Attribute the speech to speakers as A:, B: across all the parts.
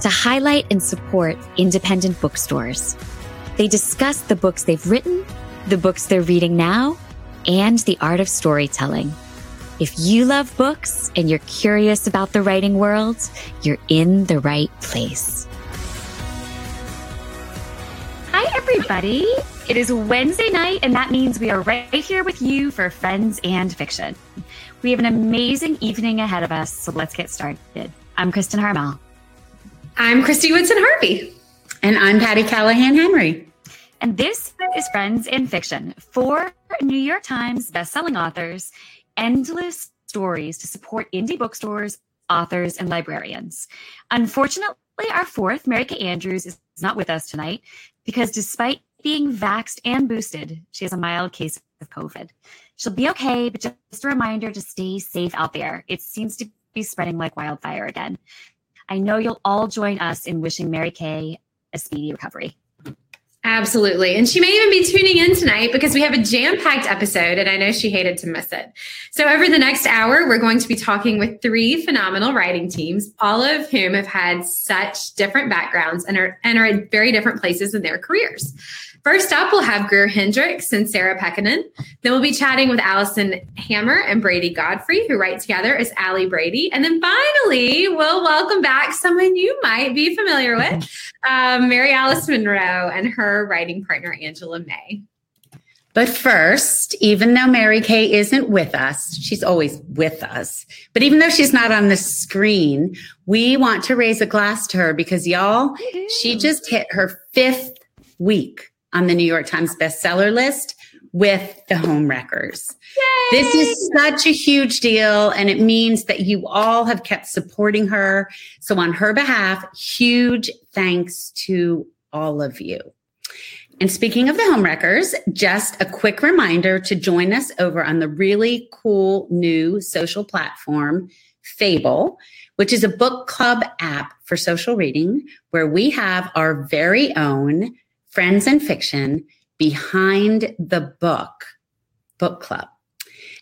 A: to highlight and support independent bookstores. They discuss the books they've written, the books they're reading now, and the art of storytelling. If you love books and you're curious about the writing world, you're in the right place. Hi, everybody. It is Wednesday night, and that means we are right here with you for Friends and Fiction. We have an amazing evening ahead of us, so let's get started. I'm Kristen Harmel.
B: I'm Christy Woodson Harvey.
C: And I'm Patty Callahan Henry.
A: And this is Friends and Fiction, four New York Times bestselling authors, endless stories to support indie bookstores, authors, and librarians. Unfortunately, our fourth, Mary Kay Andrews, is not with us tonight because despite being vaxxed and boosted, she has a mild case of COVID. She'll be okay, but just a reminder to stay safe out there. It seems to be spreading like wildfire again. I know you'll all join us in wishing Mary Kay a speedy recovery.
B: Absolutely. And she may even be tuning in tonight because we have a jam packed episode and I know she hated to miss it. So, over the next hour, we're going to be talking with three phenomenal writing teams, all of whom have had such different backgrounds and are, and are at very different places in their careers. First up, we'll have Greer Hendricks and Sarah Pekkanen. Then we'll be chatting with Alison Hammer and Brady Godfrey, who write together as Allie Brady. And then finally, we'll welcome back someone you might be familiar with, um, Mary Alice Monroe and her writing partner, Angela May.
C: But first, even though Mary Kay isn't with us, she's always with us. But even though she's not on the screen, we want to raise a glass to her because y'all, she just hit her fifth week on the New York Times bestseller list with the home wreckers. Yay! This is such a huge deal and it means that you all have kept supporting her. So on her behalf, huge thanks to all of you. And speaking of the home wreckers, just a quick reminder to join us over on the really cool new social platform, Fable, which is a book club app for social reading where we have our very own Friends and Fiction Behind the Book book club.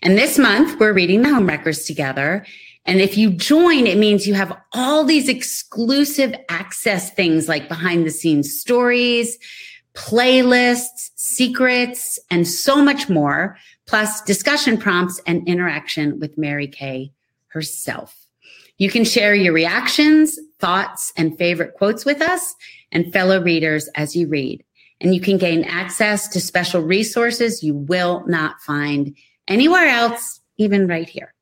C: And this month we're reading the Homewreckers together. And if you join, it means you have all these exclusive access things like behind the scenes stories, playlists, secrets, and so much more, plus discussion prompts and interaction with Mary Kay herself. You can share your reactions, thoughts, and favorite quotes with us and fellow readers as you read. And you can gain access to special resources you will not find anywhere else, even right here.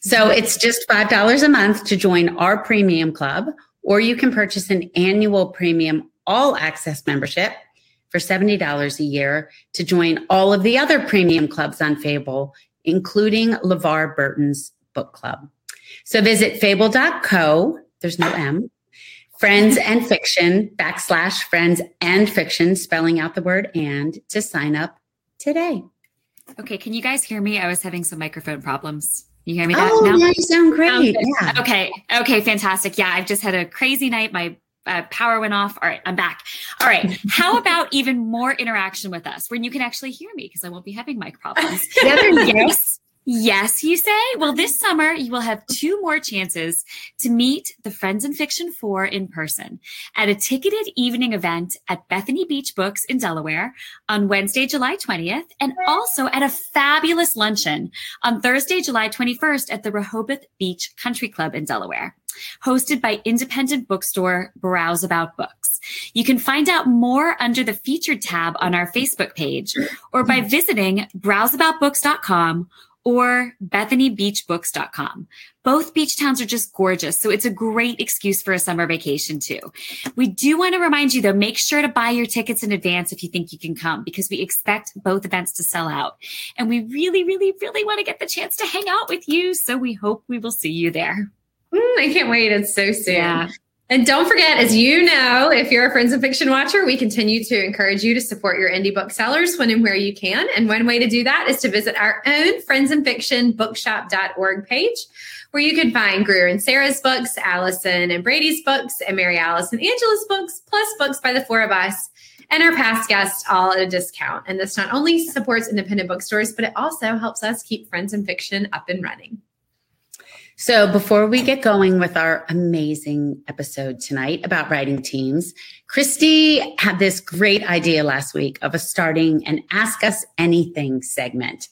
C: So it's just $5 a month to join our premium club, or you can purchase an annual premium all access membership for $70 a year to join all of the other premium clubs on Fable, including LeVar Burton's book club. So visit fable.co, there's no M, friends and fiction backslash friends and fiction, spelling out the word and to sign up today.
A: Okay, can you guys hear me? I was having some microphone problems. You hear me?
C: Oh, now? yeah, you sound great.
A: Yeah. Okay, okay, fantastic. Yeah, I've just had a crazy night. My uh, power went off. All right, I'm back. All right. How about even more interaction with us when you can actually hear me because I won't be having mic problems? yes. Yes, you say? Well, this summer you will have two more chances to meet the Friends and Fiction 4 in person at a ticketed evening event at Bethany Beach Books in Delaware on Wednesday, July 20th, and also at a fabulous luncheon on Thursday, July 21st at the Rehoboth Beach Country Club in Delaware hosted by independent bookstore Browse About Books. You can find out more under the featured tab on our Facebook page or by hmm. visiting browseaboutbooks.com or BethanyBeachBooks.com. Both beach towns are just gorgeous, so it's a great excuse for a summer vacation too. We do want to remind you though, make sure to buy your tickets in advance if you think you can come because we expect both events to sell out. And we really, really, really want to get the chance to hang out with you, so we hope we will see you there.
B: Mm, I can't wait. It's so soon. Yeah. And don't forget, as you know, if you're a Friends of Fiction watcher, we continue to encourage you to support your indie booksellers when and where you can. And one way to do that is to visit our own Friends of Fiction bookshop.org page, where you can find Greer and Sarah's books, Alison and Brady's books, and Mary Alice and Angela's books, plus books by the four of us and our past guests all at a discount. And this not only supports independent bookstores, but it also helps us keep Friends and Fiction up and running.
C: So, before we get going with our amazing episode tonight about writing teams, Christy had this great idea last week of a starting an Ask Us Anything segment.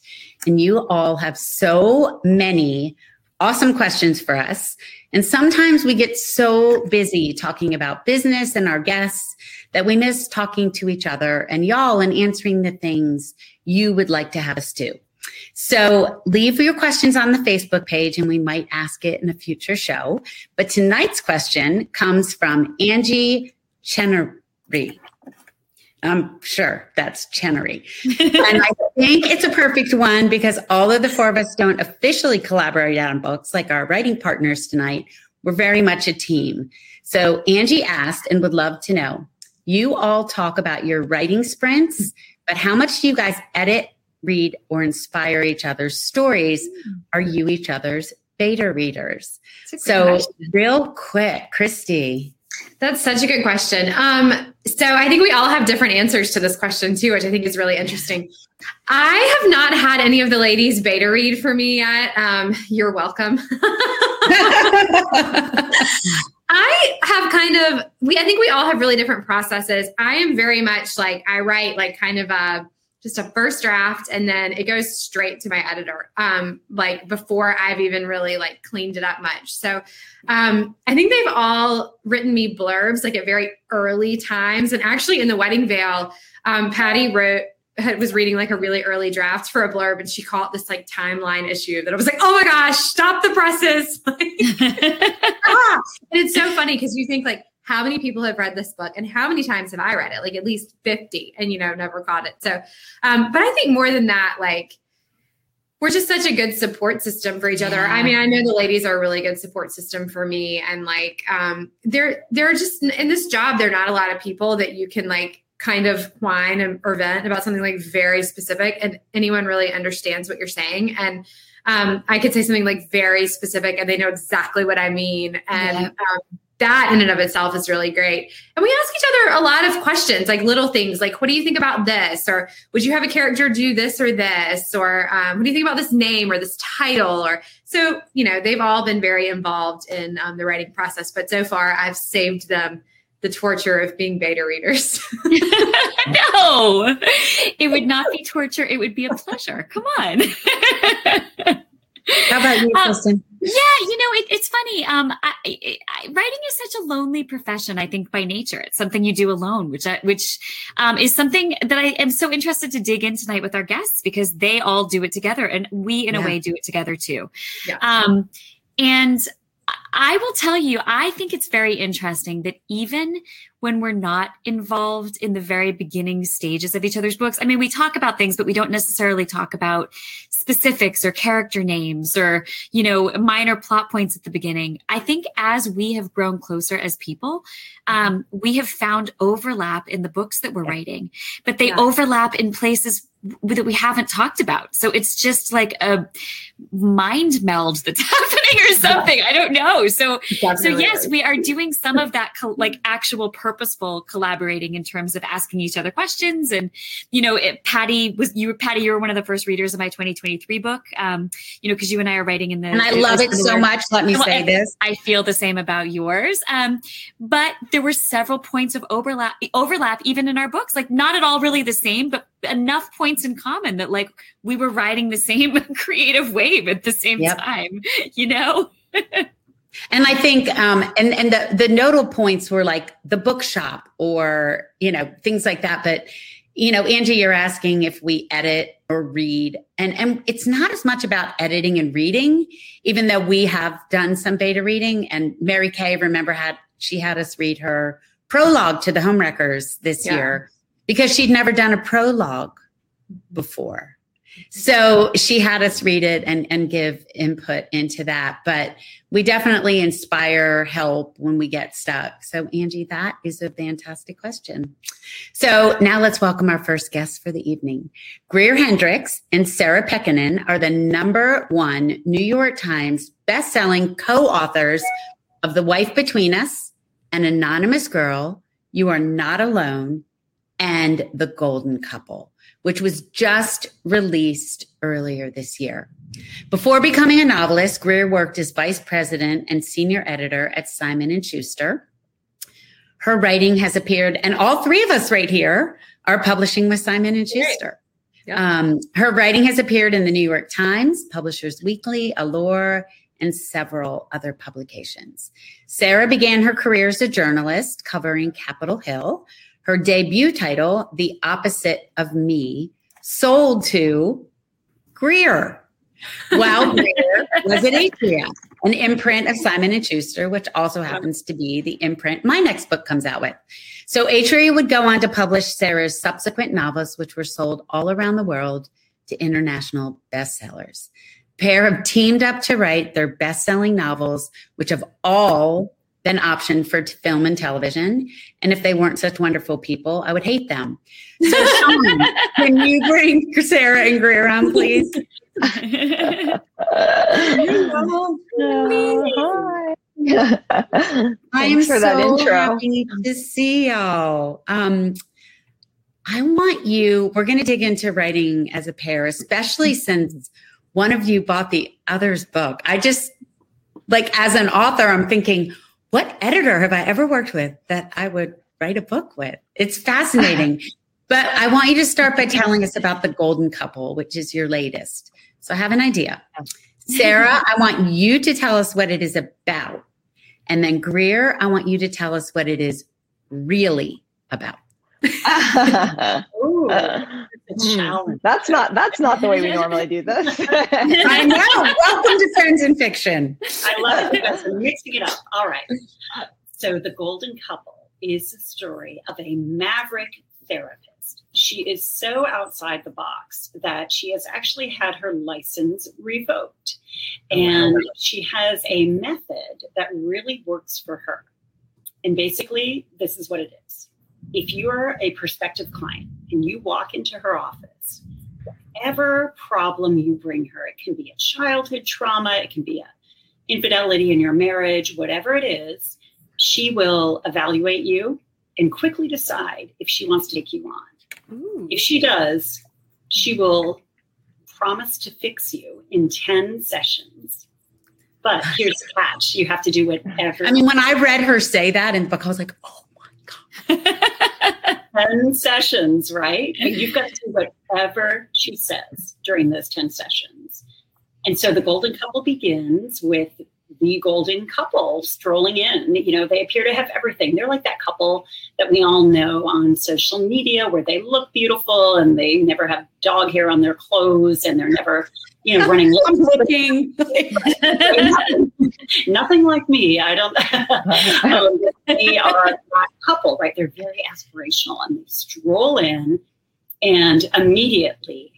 C: And you all have so many awesome questions for us. And sometimes we get so busy talking about business and our guests that we miss talking to each other and y'all and answering the things you would like to have us do. So leave your questions on the Facebook page and we might ask it in a future show. But tonight's question comes from Angie Chenery. I'm sure that's Chenery. and I think it's a perfect one because although the four of us don't officially collaborate on books like our writing partners tonight, we're very much a team. So Angie asked and would love to know you all talk about your writing sprints, but how much do you guys edit read or inspire each other's stories? Are you each other's beta readers? So, question. real quick, Christy.
B: That's such a good question. Um, so I think we all have different answers to this question too, which I think is really interesting. I have not had any of the ladies beta read for me yet. Um, you're welcome. I have kind of we I think we all have really different processes. I am very much like I write like kind of a just a first draft and then it goes straight to my editor um like before i've even really like cleaned it up much so um i think they've all written me blurbs like at very early times and actually in the wedding veil um patty wrote was reading like a really early draft for a blurb and she caught this like timeline issue that I was like, oh my gosh, stop the presses. ah! And it's so funny because you think like, how many people have read this book and how many times have I read it? Like at least 50 and, you know, never caught it. So, um, but I think more than that, like, we're just such a good support system for each yeah. other. I mean, I know the ladies are a really good support system for me. And like, um, they're, they're just in this job, they're not a lot of people that you can like kind of whine and, or vent about something like very specific and anyone really understands what you're saying. And um, I could say something like very specific and they know exactly what I mean. And yeah. um, that in and of itself is really great. And we ask each other a lot of questions, like little things, like what do you think about this, or would you have a character do this or this, or um, what do you think about this name or this title, or so you know they've all been very involved in um, the writing process. But so far, I've saved them the torture of being beta readers.
A: no, it would not be torture. It would be a pleasure. Come on.
C: How about you, um, Kristen?
A: Yeah, you know, it, it's funny. Um, I, I, writing is such a lonely profession. I think by nature, it's something you do alone, which I, which um, is something that I am so interested to dig in tonight with our guests because they all do it together, and we, in yeah. a way, do it together too. Yeah. Um, and I will tell you, I think it's very interesting that even when we're not involved in the very beginning stages of each other's books, I mean, we talk about things, but we don't necessarily talk about specifics or character names or, you know, minor plot points at the beginning. I think as we have grown closer as people, um, we have found overlap in the books that we're writing, but they yeah. overlap in places that we haven't talked about. So it's just like a mind meld that's happening or something. Yeah. I don't know. So, so yes, we are doing some of that co- like actual purposeful collaborating in terms of asking each other questions. And, you know, it, Patty was, you Patty, you were one of the first readers of my 2023 book. Um, you know, cause you and I are writing in the,
C: and I love it so much. Let me say this.
A: I feel the same about yours. Um, but there were several points of overlap, overlap even in our books, like not at all really the same, but enough points in common that like we were riding the same creative wave at the same yep. time, you know?
C: and I think um and and the the notable points were like the bookshop or you know things like that but you know Angie you're asking if we edit or read and and it's not as much about editing and reading even though we have done some beta reading and Mary Kay remember had she had us read her prologue to the homewreckers this yeah. year because she'd never done a prologue before. So she had us read it and, and give input into that. But we definitely inspire help when we get stuck. So, Angie, that is a fantastic question. So, now let's welcome our first guests for the evening. Greer Hendricks and Sarah Pekkanen are the number one New York Times best-selling co-authors of The Wife Between Us, An Anonymous Girl, You Are Not Alone, and The Golden Couple which was just released earlier this year. Before becoming a novelist, Greer worked as vice president and senior editor at Simon and Schuster. Her writing has appeared, and all three of us right here are publishing with Simon and Schuster. Yep. Um, her writing has appeared in the New York Times, Publishers Weekly, Allure, and several other publications. Sarah began her career as a journalist covering Capitol Hill, her debut title, The Opposite of Me, sold to Greer. While Greer was at Atria, an imprint of Simon and Schuster, which also happens to be the imprint my next book comes out with. So Atria would go on to publish Sarah's subsequent novels, which were sold all around the world to international bestsellers. The pair have teamed up to write their best-selling novels, which have all been optioned for t- film and television. And if they weren't such wonderful people, I would hate them. So, Sean, can you bring Sarah and Greer on, please?
D: Hello. Hi.
C: I am for so that intro. happy to see y'all. Um, I want you, we're going to dig into writing as a pair, especially since one of you bought the other's book. I just, like, as an author, I'm thinking, what editor have I ever worked with that I would write a book with? It's fascinating. but I want you to start by telling us about The Golden Couple, which is your latest. So I have an idea. Sarah, I want you to tell us what it is about. And then Greer, I want you to tell us what it is really about.
D: Oh, Ooh, hmm. that's not that's not the way we normally do this.
C: I know. Welcome to Friends and Fiction.
E: I love it. So mixing it up. All right. So the Golden Couple is a story of a maverick therapist. She is so outside the box that she has actually had her license revoked. And she has a method that really works for her. And basically, this is what it is if you're a prospective client and you walk into her office, whatever problem you bring her, it can be a childhood trauma, it can be a infidelity in your marriage, whatever it is, she will evaluate you and quickly decide if she wants to take you on. Ooh. If she does, she will promise to fix you in 10 sessions. But here's the catch you have to do whatever.
C: I mean, when I read her say that in the book, I was like, oh,
E: 10 sessions, right? And you've got to do whatever she says during those 10 sessions. And so the golden couple begins with the golden couple strolling in. You know, they appear to have everything. They're like that couple that we all know on social media where they look beautiful and they never have dog hair on their clothes and they're never you know, running looking. nothing, nothing like me. I don't. um, they are that couple, right? They're very aspirational, and they stroll in, and immediately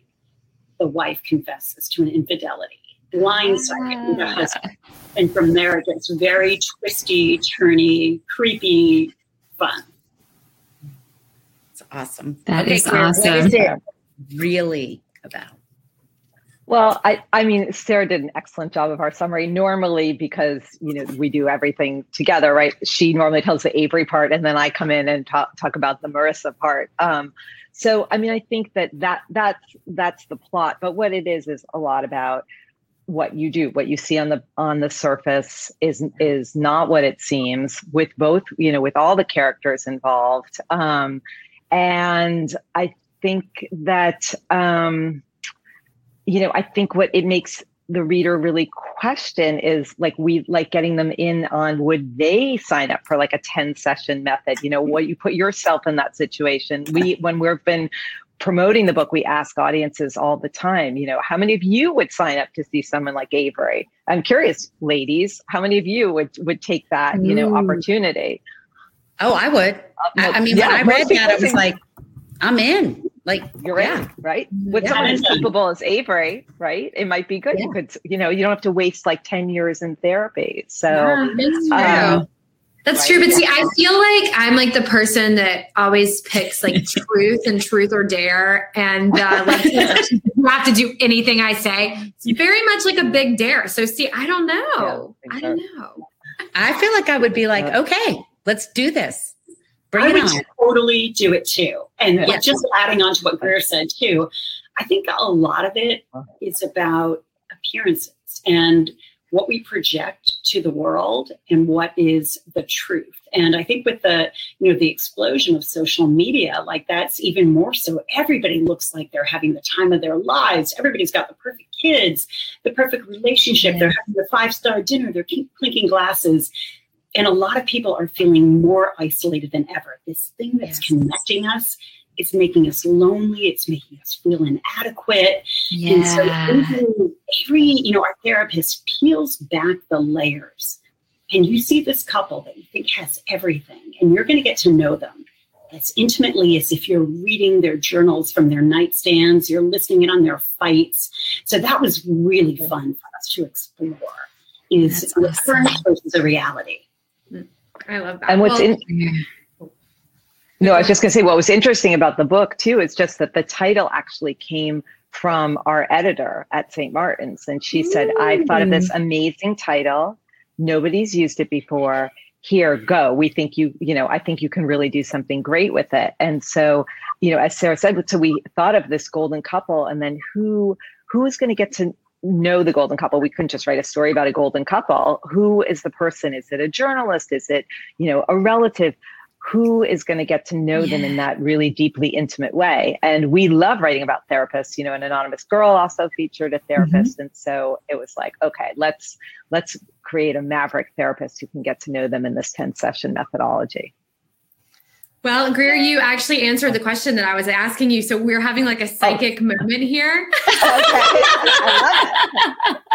E: the wife confesses to an infidelity, blindsiding the husband, and from there it gets very twisty, turny, creepy, fun.
C: It's awesome.
A: That okay, is awesome. What is
C: it really about?
D: Well, I, I mean, Sarah did an excellent job of our summary. Normally, because you know we do everything together, right? She normally tells the Avery part, and then I come in and talk talk about the Marissa part. Um, so, I mean, I think that that that's that's the plot. But what it is is a lot about what you do. What you see on the on the surface is is not what it seems. With both, you know, with all the characters involved, um, and I think that. Um, you know, I think what it makes the reader really question is like we like getting them in on would they sign up for like a 10 session method? You know mm-hmm. what you put yourself in that situation. We when we've been promoting the book we ask audiences all the time you know how many of you would sign up to see someone like avery? I'm curious ladies how many of you would would take that you know opportunity?
C: Oh i would. Um, I, I, mean yeah, when i read that i was like i'm in Like
D: you're yeah. in, right? With yeah. someone as capable as Avery, right? It might be good. Yeah. You could, you know, you don't have to waste like 10 years in therapy. So
B: yeah, um, that's right? true. But see, I feel like I'm like the person that always picks like truth and truth or dare. And uh, like you have to do anything I say. It's very much like a big dare. So see, I don't know. I don't know.
C: I feel like I would be like, okay, let's do this. Bring
E: I
C: it
E: would
C: on.
E: totally do it too. And yeah. just adding on to what Greer said too, I think a lot of it is about appearances and what we project to the world and what is the truth. And I think with the, you know, the explosion of social media, like that's even more so. Everybody looks like they're having the time of their lives. Everybody's got the perfect kids, the perfect relationship. Yeah. They're having the five star dinner. They're clinking glasses. And a lot of people are feeling more isolated than ever. This thing that's yes. connecting us it's making us lonely. It's making us feel inadequate. Yeah. And so every, every, you know, our therapist peels back the layers. And you see this couple that you think has everything, and you're going to get to know them as intimately as if you're reading their journals from their nightstands, you're listening in on their fights. So that was really fun for us to explore is the current versus a reality.
B: I love that.
D: And what's well, in no, I was just going to say what was interesting about the book too is just that the title actually came from our editor at St. Martin's. And she said, I mm. thought of this amazing title. Nobody's used it before. Here, go. We think you, you know, I think you can really do something great with it. And so, you know, as Sarah said, so we thought of this golden couple and then who who is going to get to know the golden couple. We couldn't just write a story about a golden couple. Who is the person? Is it a journalist? Is it you know a relative? Who is going to get to know yeah. them in that really deeply intimate way? And we love writing about therapists. You know an anonymous girl also featured a therapist. Mm-hmm. and so it was like okay let's let's create a maverick therapist who can get to know them in this 10 session methodology
B: well, Greer, you actually answered the question that I was asking you. So we're having like a psychic oh. moment here. Okay.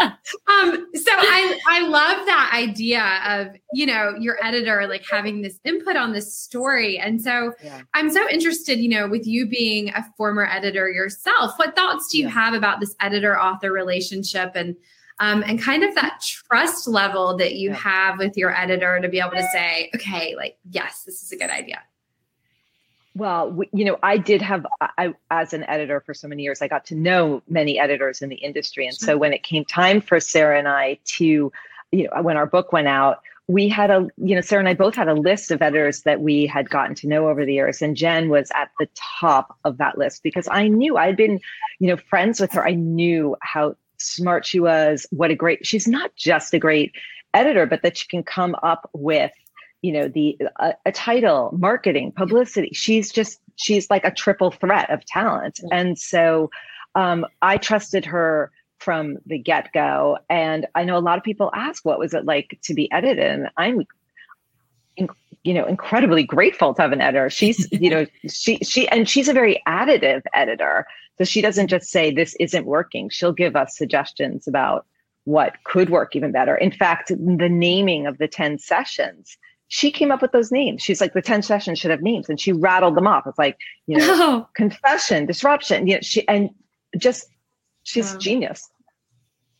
B: um, so I I love that idea of you know your editor like having this input on this story, and so yeah. I'm so interested, you know, with you being a former editor yourself. What thoughts do you yeah. have about this editor author relationship and um, and kind of that trust level that you yeah. have with your editor to be able to say, okay, like yes, this is a good idea.
D: Well, we, you know, I did have, I, as an editor for so many years, I got to know many editors in the industry. And so when it came time for Sarah and I to, you know, when our book went out, we had a, you know, Sarah and I both had a list of editors that we had gotten to know over the years. And Jen was at the top of that list because I knew I'd been, you know, friends with her. I knew how smart she was, what a great, she's not just a great editor, but that she can come up with you know the a, a, title marketing publicity. She's just she's like a triple threat of talent. And so um, i trusted her from the get-go. And i know a lot of people ask what was it like to be edited? And i'm you know incredibly grateful to have an editor. She's you know she she and she's a very additive editor. So she doesn't just say this isn't working. She'll give us suggestions about what could work even better. In fact the naming of the 10 sessions she came up with those names. She's like, the 10 sessions should have names. And she rattled them off. It's like, you know, oh. confession, disruption, you know, she, and just, she's wow. genius.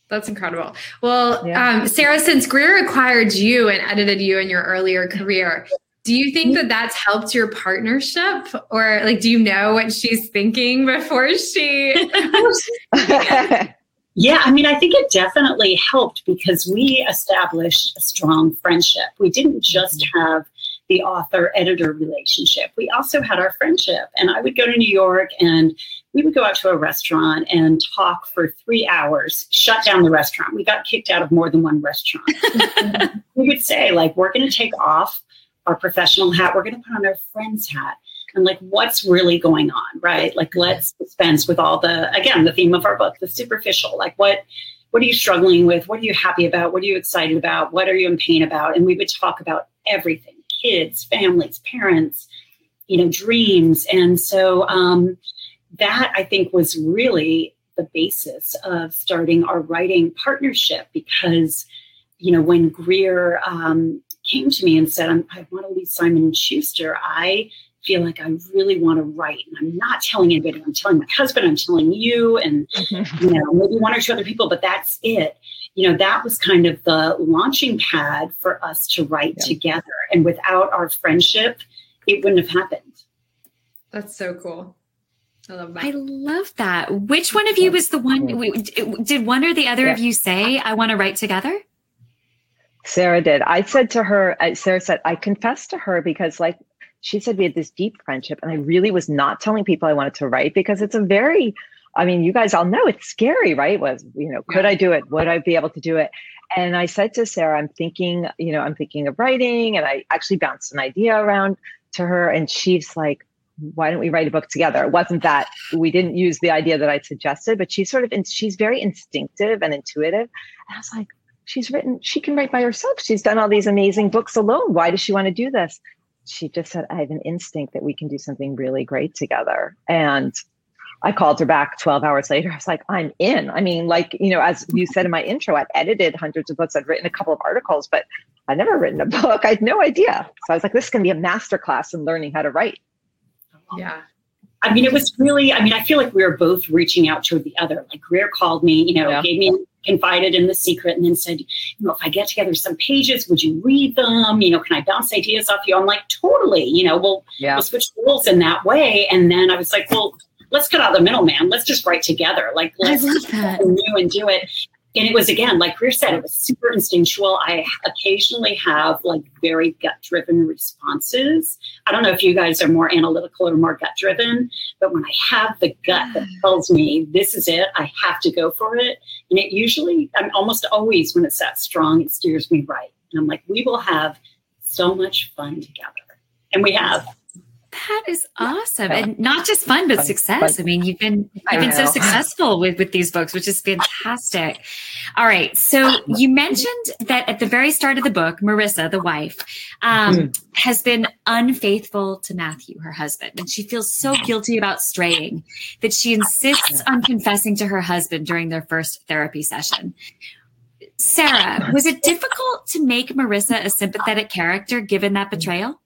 B: That's incredible. Well, yeah. um, Sarah, since Greer acquired you and edited you in your earlier career, do you think that that's helped your partnership or like, do you know what she's thinking before she?
E: Yeah, I mean, I think it definitely helped because we established a strong friendship. We didn't just mm-hmm. have the author editor relationship, we also had our friendship. And I would go to New York and we would go out to a restaurant and talk for three hours, shut down the restaurant. We got kicked out of more than one restaurant. we would say, like, we're going to take off our professional hat, we're going to put on our friend's hat and like what's really going on, right? Like let's dispense with all the again the theme of our book, the superficial. Like what what are you struggling with? What are you happy about? What are you excited about? What are you in pain about? And we would talk about everything: kids, families, parents, you know, dreams. And so um, that I think was really the basis of starting our writing partnership because you know when Greer um, came to me and said, I want to leave Simon and Schuster, I feel like I really want to write. And I'm not telling anybody. I'm telling my husband, I'm telling you, and you know, maybe one or two other people, but that's it. You know, that was kind of the launching pad for us to write yeah. together. And without our friendship, it wouldn't have happened.
B: That's so cool. I love that.
A: I love that. Which one of you was the one? Did one or the other yeah. of you say, I want to write together?
D: Sarah did. I said to her, Sarah said, I confessed to her because, like, she said we had this deep friendship, and I really was not telling people I wanted to write because it's a very, I mean, you guys all know it's scary, right? Was, you know, could I do it? Would I be able to do it? And I said to Sarah, I'm thinking, you know, I'm thinking of writing, and I actually bounced an idea around to her, and she's like, why don't we write a book together? It wasn't that we didn't use the idea that I suggested, but she's sort of, in, she's very instinctive and intuitive. And I was like, she's written, she can write by herself. She's done all these amazing books alone. Why does she want to do this? She just said, I have an instinct that we can do something really great together. And I called her back 12 hours later. I was like, I'm in. I mean, like, you know, as you said in my intro, I've edited hundreds of books, I've written a couple of articles, but I've never written a book. I had no idea. So I was like, this is going to be a masterclass in learning how to write.
B: Yeah.
E: I mean, it was really, I mean, I feel like we were both reaching out to the other. Like Greer called me, you know, yeah. gave me, confided in the secret and then said, you know, if I get together some pages, would you read them? You know, can I bounce ideas off you? I'm like, totally, you know, we'll, yeah. we'll switch rules in that way. And then I was like, well, let's cut out the middleman. Let's just write together. Like, let's new and do it and it was again like Greer said it was super instinctual. I occasionally have like very gut driven responses. I don't know if you guys are more analytical or more gut driven but when i have the gut that mm. tells me this is it i have to go for it and it usually i'm almost always when it's that strong it steers me right. And i'm like we will have so much fun together. And we have
A: that is awesome, and not just fun, but success. I mean, you've been you've been so successful with with these books, which is fantastic. All right, so you mentioned that at the very start of the book, Marissa, the wife, um, mm. has been unfaithful to Matthew, her husband, and she feels so guilty about straying that she insists on confessing to her husband during their first therapy session. Sarah, was it difficult to make Marissa a sympathetic character given that betrayal?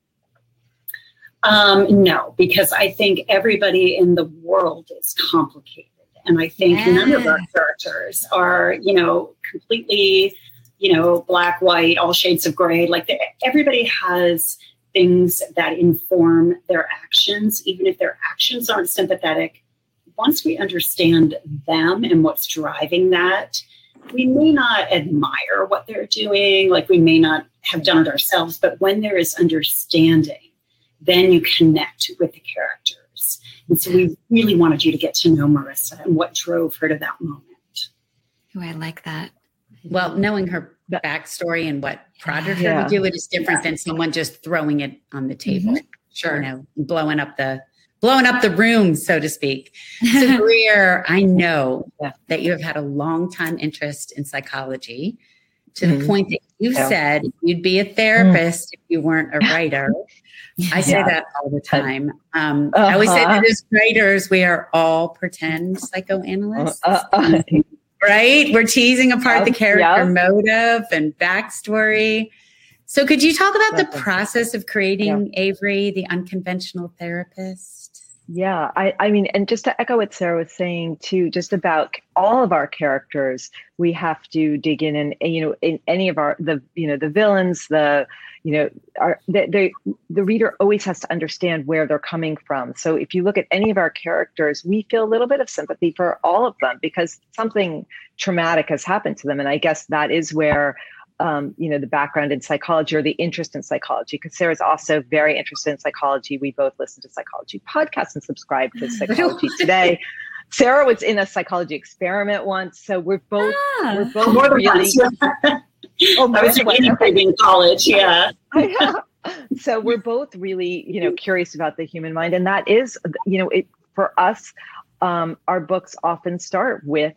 E: Um, no, because I think everybody in the world is complicated. And I think yeah. none of our characters are, you know, completely, you know, black, white, all shades of gray. Like everybody has things that inform their actions, even if their actions aren't sympathetic. Once we understand them and what's driving that, we may not admire what they're doing, like we may not have done it ourselves, but when there is understanding, then you connect with the characters. And so we really wanted you to get to know Marissa and what drove her to that moment.
A: Oh, I like that.
C: Well, knowing her backstory and what prodded yeah. her to do it is different yeah. than someone just throwing it on the table. Mm-hmm. Sure. You know, blowing up the blowing up the room, so to speak. So Greer, I know yeah. that you have had a long time interest in psychology to mm-hmm. the point that you said you'd be a therapist mm-hmm. if you weren't a writer. I say yeah. that all the time. Um, uh-huh. I always say that as writers, we are all pretend psychoanalysts. Uh, uh, uh. right? We're teasing apart yep, the character yep. motive and backstory. So, could you talk about the process of creating Avery, the unconventional therapist?
D: Yeah, I, I mean, and just to echo what Sarah was saying too, just about all of our characters, we have to dig in and, you know, in any of our the you know the villains, the you know, are they, they the reader always has to understand where they're coming from. So if you look at any of our characters, we feel a little bit of sympathy for all of them because something traumatic has happened to them, and I guess that is where um, you know, the background in psychology or the interest in psychology, because Sarah's also very interested in psychology. We both listen to psychology podcasts and subscribe to Psychology Today. Sarah was in a psychology experiment once, so we're both ah, we're both more really.
E: oh, I was in college, yeah.
D: so we're both really, you know, curious about the human mind, and that is, you know, it for us. Um, our books often start with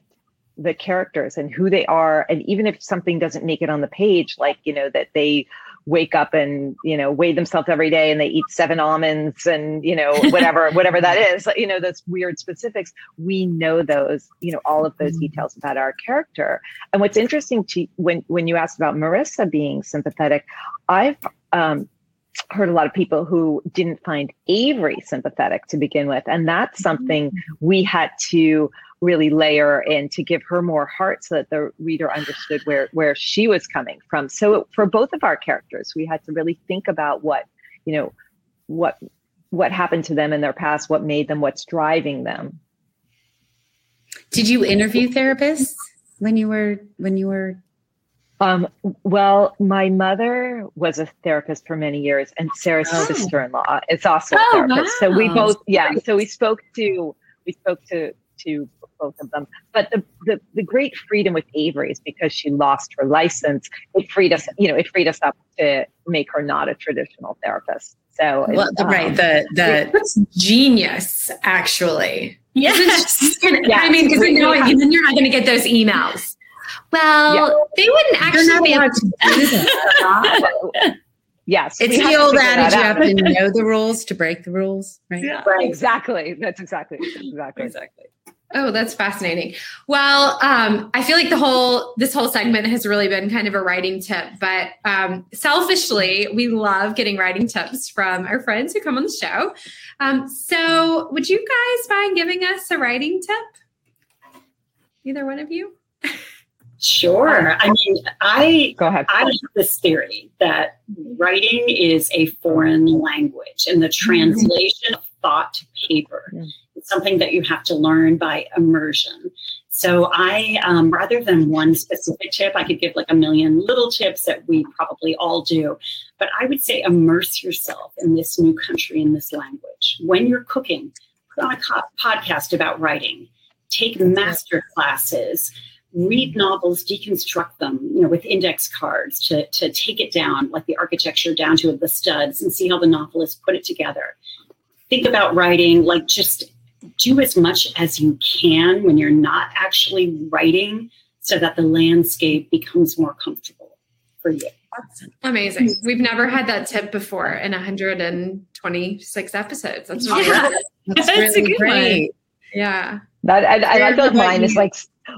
D: the characters and who they are and even if something doesn't make it on the page like you know that they wake up and you know weigh themselves every day and they eat seven almonds and you know whatever whatever that is you know those weird specifics we know those you know all of those mm-hmm. details about our character and what's interesting to when when you asked about marissa being sympathetic i've um, heard a lot of people who didn't find Avery sympathetic to begin with. And that's something we had to really layer in to give her more heart so that the reader understood where where she was coming from. So for both of our characters, we had to really think about what, you know, what what happened to them in their past, what made them, what's driving them.
C: Did you interview therapists when you were when you were
D: um, well, my mother was a therapist for many years, and Sarah's oh. sister-in-law is also oh, a therapist. Wow. So we both, yeah. So we spoke to we spoke to to both of them. But the, the the great freedom with Avery is because she lost her license. It freed us, you know, it freed us up to make her not a traditional therapist. So
B: well, um, right, the the genius actually.
A: Yes.
B: yeah. I mean, because you know, then you're not going to get those emails. Well, yeah. they wouldn't actually be able to do
D: that. yes.
C: It's the old adage you have to know the rules to break the rules, right?
D: Yeah. Right. Exactly. That's exactly exactly exactly.
B: Oh, that's fascinating. Well, um, I feel like the whole this whole segment has really been kind of a writing tip, but um, selfishly, we love getting writing tips from our friends who come on the show. Um, so, would you guys mind giving us a writing tip? Either one of you?
E: Sure. I mean, I
D: go ahead.
E: I have this theory that writing is a foreign language, and the mm-hmm. translation of thought to paper is something that you have to learn by immersion. So I, um, rather than one specific tip, I could give like a million little tips that we probably all do. But I would say immerse yourself in this new country, in this language. When you're cooking, put on a co- podcast about writing. Take master classes read novels, deconstruct them, you know, with index cards to, to take it down, like the architecture down to the studs and see how the novelist put it together. Think about writing, like just do as much as you can when you're not actually writing so that the landscape becomes more comfortable for you.
B: Amazing. We've never had that tip before in 126 episodes. That's really, yeah.
C: that's, that's really great. One.
B: Yeah.
D: That I, I, I feel like mine is like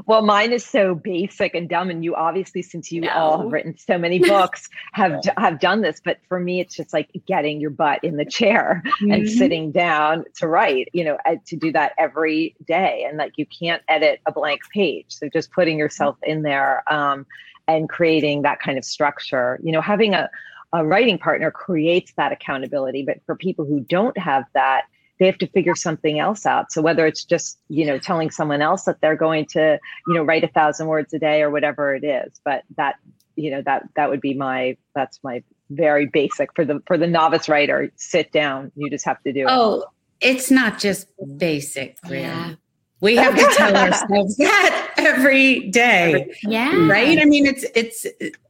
D: well, mine is so basic and dumb, and you obviously, since you no. all have written so many books, have have done this. But for me, it's just like getting your butt in the chair mm-hmm. and sitting down to write. You know, to do that every day, and like you can't edit a blank page. So just putting yourself in there um, and creating that kind of structure. You know, having a a writing partner creates that accountability. But for people who don't have that, they have to figure something else out. So whether it's just, you know, telling someone else that they're going to, you know, write a thousand words a day or whatever it is, but that, you know, that, that would be my, that's my very basic for the, for the novice writer, sit down. You just have to do it.
C: Oh, it's not just basic. Really. Yeah. We have to tell ourselves that every day.
A: Yeah.
C: Right. I mean, it's, it's,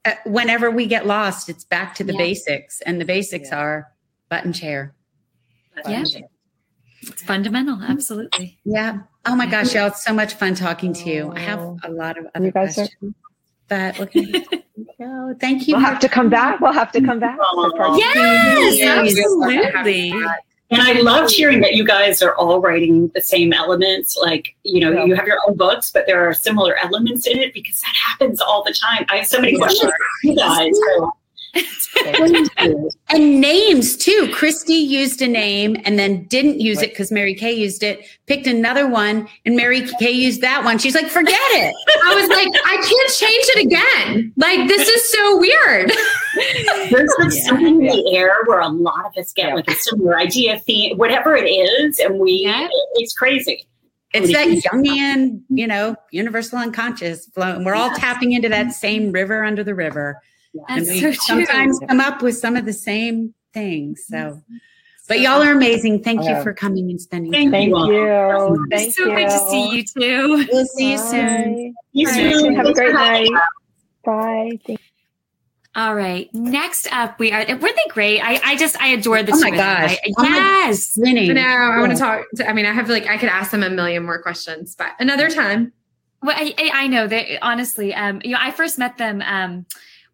C: uh, whenever we get lost, it's back to the yeah. basics and the basics yeah. are button chair.
A: Button yeah. Chair. It's fundamental, absolutely.
C: Yeah. Oh my gosh, y'all! It's so much fun talking to you. I have oh. a lot of other questions, are- but okay.
D: no, thank you. We'll have to come back. We'll have to come back.
A: Yes, absolutely.
E: And I loved hearing that you guys are all writing the same elements. Like, you know, yeah. you have your own books, but there are similar elements in it because that happens all the time. I have so many questions for you guys.
C: And names too. Christy used a name and then didn't use it because Mary Kay used it, picked another one, and Mary Kay used that one. She's like, forget it.
B: I was like, I can't change it again. Like, this is so weird.
E: There's like yeah. something in the air where a lot of us get yeah. like a similar idea, theme, whatever it is, and we, yeah. it's crazy.
C: It's that Jungian, you know, universal unconscious flow. And we're all tapping into that same river under the river and we so sometimes come up with some of the same things. So, but y'all are amazing. Thank you for coming and spending
D: Thank time.
E: Thank
D: you. Thank
A: so
D: you.
A: good to see you too.
C: We'll see you soon.
D: You soon. Have a great night. Bye. Thank
A: all right. Next up, we are. Weren't they great? I, I just I adore the.
C: Oh my gosh! I,
A: oh yes.
B: My, winning. No, I want to talk. To, I mean, I have like I could ask them a million more questions, but another time.
A: Well, I, I know that honestly. Um, you know, I first met them. Um,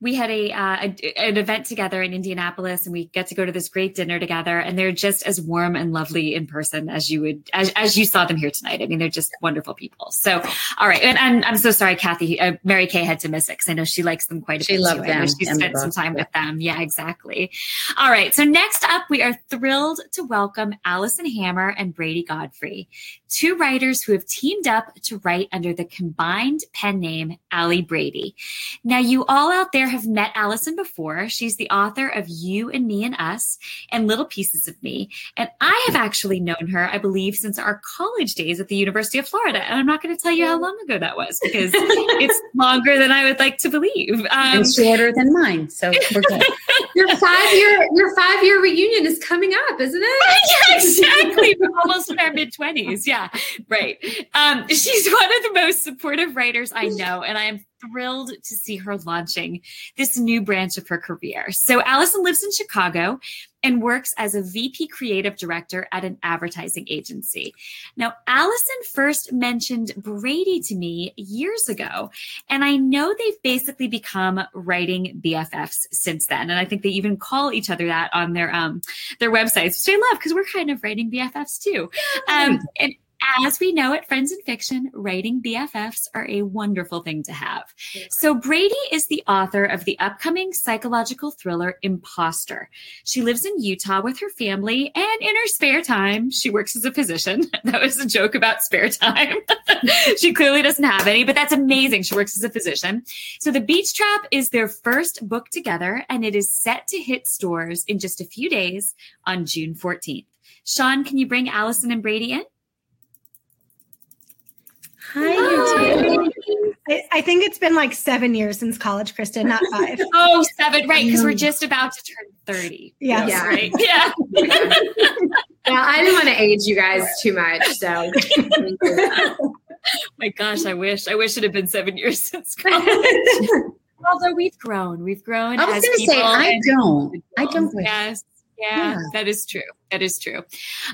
A: we had a, uh, a, an event together in Indianapolis, and we get to go to this great dinner together. And they're just as warm and lovely in person as you would as, as you saw them here tonight. I mean, they're just wonderful people. So, all right, and, and I'm so sorry, Kathy. Uh, Mary Kay had to miss it because I know she likes them quite a
C: she
A: bit.
C: Loved
A: too.
C: them.
A: She spent some time with them. Yeah, exactly. All right. So next up, we are thrilled to welcome Alison Hammer and Brady Godfrey, two writers who have teamed up to write under the combined pen name Allie Brady. Now, you all out there have met Alison before. She's the author of You and Me and Us and Little Pieces of Me. And I have actually known her, I believe, since our college days at the University of Florida. And I'm not going to tell you how long ago that was because it's longer than I would like to believe. Um,
C: and shorter than mine. So we're good.
B: your five year your five year reunion is coming up, isn't it?
A: yeah, exactly. We're almost in our mid twenties. Yeah, right. Um, she's one of the most supportive writers I know, and I am thrilled to see her launching this new branch of her career. So Alison lives in Chicago and works as a VP creative director at an advertising agency. Now, Alison first mentioned Brady to me years ago, and I know they've basically become writing BFFs since then. And I think they even call each other that on their um their websites, which I love because we're kind of writing BFFs too. Um, and as we know at Friends and Fiction, writing BFFs are a wonderful thing to have. So, Bradeigh is the author of the upcoming psychological thriller Imposter. She lives in Utah with her family, and in her spare time, she works as a physician. That was a joke about spare time. she clearly doesn't have any, but that's amazing. She works as a physician. So, The Beach Trap is their first book together, and it is set to hit stores in just a few days on June 14th. Sean, can you bring Alison and Bradeigh in?
C: Hi, you
F: I, I think it's been like seven years since college, Kristin, not five.
A: Oh, seven, right? Because we're um, just about to turn 30.
F: Yeah.
B: Yeah.
A: Right. Yeah.
B: Yeah, I didn't want to age you guys too much. So
A: My gosh, I wish. I wish it had been seven years since college. Although we've grown. We've grown.
C: I was going to say, I don't. I don't.
A: Yes. Yeah,
C: Yeah.
A: that is true. That is true.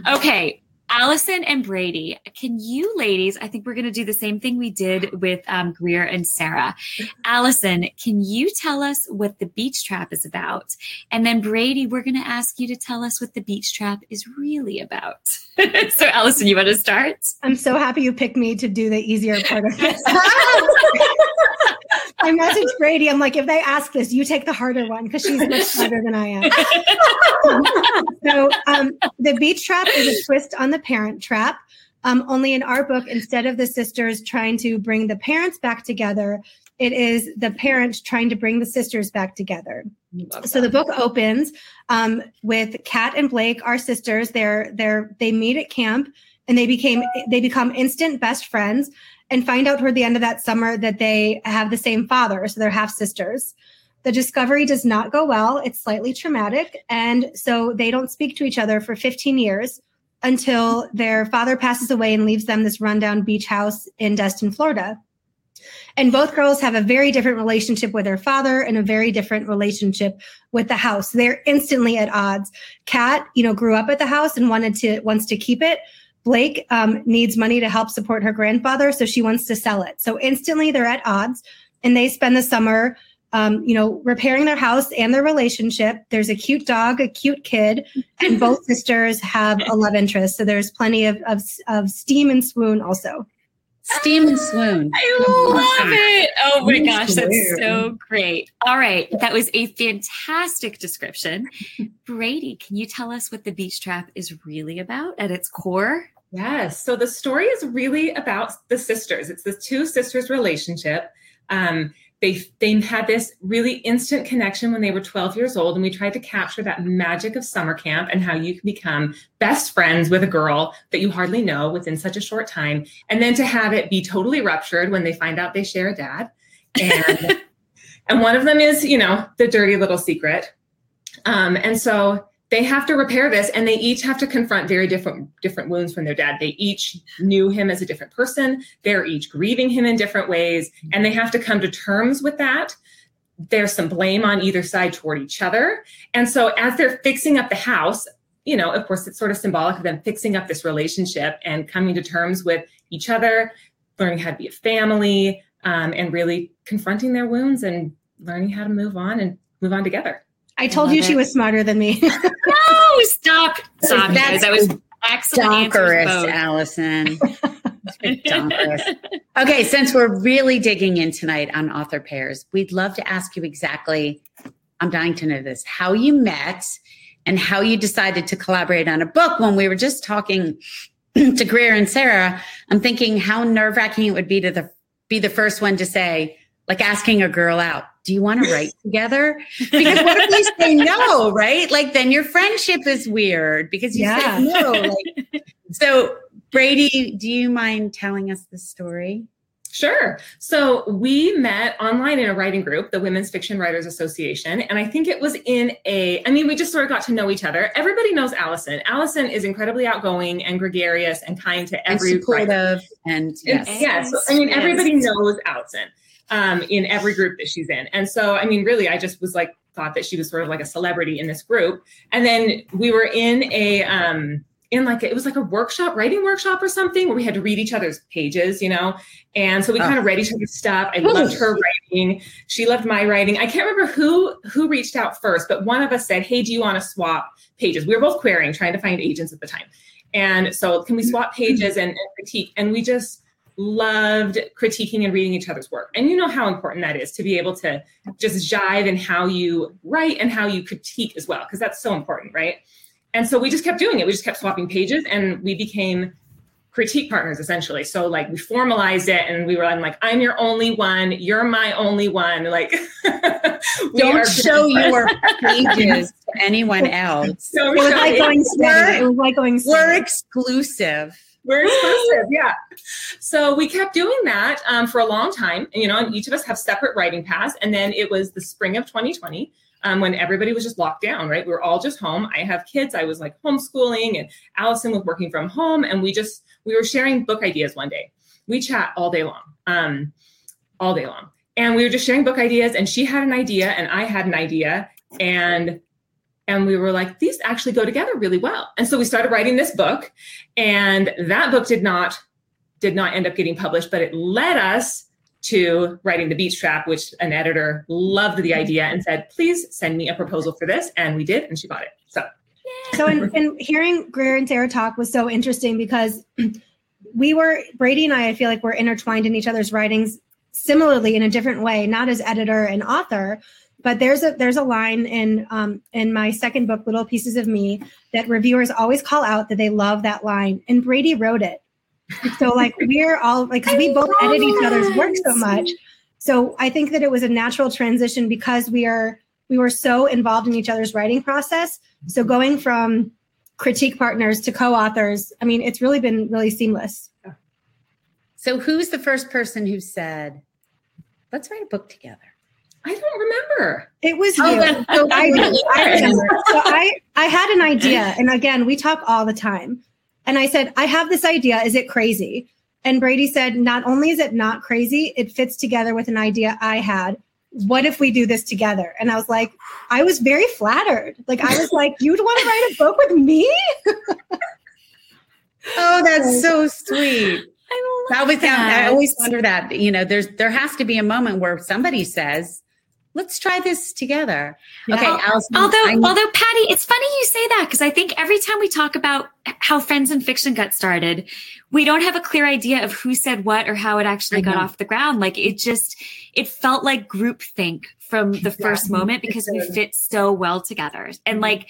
A: Okay. Alison and Bradeigh, can you ladies? I think we're going to do the same thing we did with um, Greer and Sarah. Alison, can you tell us what the beach trap is about? And then Bradeigh, we're going to ask you to tell us what the beach trap is really about. so, Alison, you want to start?
F: I'm so happy you picked me to do the easier part of this. I messaged Bradeigh. I'm like, if they ask this, you take the harder one because she's much smarter than I am. so, um, the beach trap is a twist on the parent trap. Um, only in our book, instead of the sisters trying to bring the parents back together, it is the parents trying to bring the sisters back together. So the book opens um, with Kat and Blake, our sisters. They're they're they meet at camp and they became they become instant best friends and find out toward the end of that summer that they have the same father, so they're half sisters. The discovery does not go well. It's slightly traumatic, and so they don't speak to each other for 15 years until their father passes away and leaves them this rundown beach house in Destin, Florida. And both girls have a very different relationship with their father and a very different relationship with the house. They're instantly at odds. Kat, you know, grew up at the house and wanted to wants to keep it. Blake um, needs money to help support her grandfather, so she wants to sell it. So instantly they're at odds, and they spend the summer, um, you know, repairing their house and their relationship. There's a cute dog, a cute kid, and both sisters have a love interest. So there's plenty of of, of steam and swoon also.
C: Steam and swoon.
A: I love it. Oh my gosh, that's so great. All right, that was a fantastic description. Bradeigh, can you tell us what the beach trap is really about at its core?
G: Yes. So the story is really about the sisters. It's the two sisters' relationship. Um, they they had this really instant connection when they were 12 years old, and we tried to capture that magic of summer camp and how you can become best friends with a girl that you hardly know within such a short time, and then to have it be totally ruptured when they find out they share a dad, and and one of them is you know the dirty little secret, um, and so they have to repair this and they each have to confront very different different wounds from their dad. They each knew him as a different person. They're each grieving him in different ways and they have to come to terms with that. There's some blame on either side toward each other. And so as they're fixing up the house you know of course it's sort of symbolic of them fixing up this relationship and coming to terms with each other learning how to be a family um, and really confronting their wounds and learning how to move on and move on together.
F: I told I you it. she was smarter than me.
A: no, stop. Stop, guys. That was excellent
C: donkerous, Alison. okay, since we're really digging in tonight on author pairs, we'd love to ask you exactly. I'm dying to know this: how you met and how you decided to collaborate on a book. When we were just talking to Greer and Sarah, I'm thinking how nerve wracking it would be to the, be the first one to say, like asking a girl out, do you want to write together? Because what if you say no, right? Like then your friendship is weird because you yeah. said no. Like, so Bradeigh, do you mind telling us the story?
G: Sure. So we met online in a writing group, the Women's Fiction Writers Association. And I think it was in a, I mean, we just sort of got to know each other. Everybody knows Alison. Alison is incredibly outgoing and gregarious and kind to every
C: and supportive. Writer. And
G: yes. And, yes. I mean, everybody knows Alison um, in every group that she's in. And so, I mean, really, I just was like, thought that she was sort of like a celebrity in this group. And then we were in a, um, in like it was like a workshop, writing workshop or something, where we had to read each other's pages, you know. And so we oh. kind of read each other's stuff. I loved her writing. She loved my writing. I can't remember who who reached out first, but one of us said, "Hey, do you want to swap pages?" We were both querying, trying to find agents at the time. And so, can we swap pages and, and critique? And we just loved critiquing and reading each other's work. And you know how important that is to be able to just jive in how you write and how you critique as well, because that's so important, right? and so we just kept doing it. We just kept swapping pages and we became critique partners essentially. So like we formalized it and we were I'm like, I'm your only one, you're my only one. Like
C: don't show your pages to anyone else.
F: it was like going steady. It was like going steady.
C: We're exclusive.
G: We're exclusive, yeah. So we kept doing that um, for a long time. And, you know, and each of us have separate writing paths. And then it was the spring of 2020 um, when everybody was just locked down, right? We were all just home. I have kids. I was like homeschooling, and Allison was working from home, and we just we were sharing book ideas one day. We chat all day long, um, all day long, and we were just sharing book ideas. And she had an idea, and I had an idea, and and we were like, these actually go together really well. And so we started writing this book, and that book did not did not end up getting published, but it led us to writing the beach trap, which an editor loved the idea and said, please send me a proposal for this. And we did, and she bought it. So,
F: so in hearing Greer and Sarah talk was so interesting because we were, Bradeigh and I, I feel like we're intertwined in each other's writings similarly in a different way, not as editor and author. But there's a there's a line in um, in my second book, Little Pieces of Me, that reviewers always call out that they love that line, and Bradeigh wrote it so like we're all like we both edit each other's work so much. So I think that it was a natural transition because we are we were so involved in each other's writing process. So going from critique partners to co-authors, I mean, it's really been really seamless.
C: So who's the first person who said, "Let's write a book together"?
G: I don't remember.
F: It was oh, you. So I, I remember. So I, I had an idea. And again, we talk all the time. And I said, I have this idea. Is it crazy? And Bradeigh said, Not only is it not crazy, it fits together with an idea I had. What if we do this together? And I was like, I was very flattered. Like, I was like, You'd want to write a book with me?
C: oh, that's so sweet. I that. that. I always wonder that, you know, there's there has to be a moment where somebody says, let's try this together. Yeah. Okay, Alison,
A: although I'm- although Patti, it's funny you say that because I think every time we talk about how Friends and Fiction got started, we don't have a clear idea of who said what or how it actually got off the ground. Like it just it felt like groupthink from the first yeah. moment because we fit so well together. And mm-hmm. like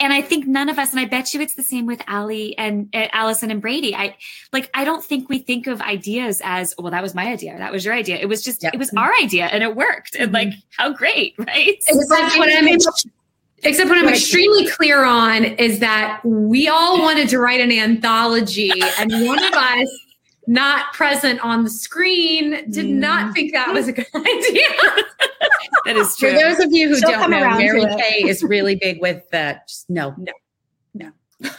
A: and I think none of us, and I bet you it's the same with Ali and uh, Alison and Bradeigh. I like, I don't think we think of ideas as, well, that was my idea. That was your idea. It was just, yep. it was our idea and it worked. And like, how great, right?
B: Except what I'm, except what I'm extremely clear on is that we all wanted to write an anthology and one of us not present on the screen did not think that was a good idea.
A: that is true.
C: For those of you who She'll don't know, Mary Kay is really big with the just no, no, no.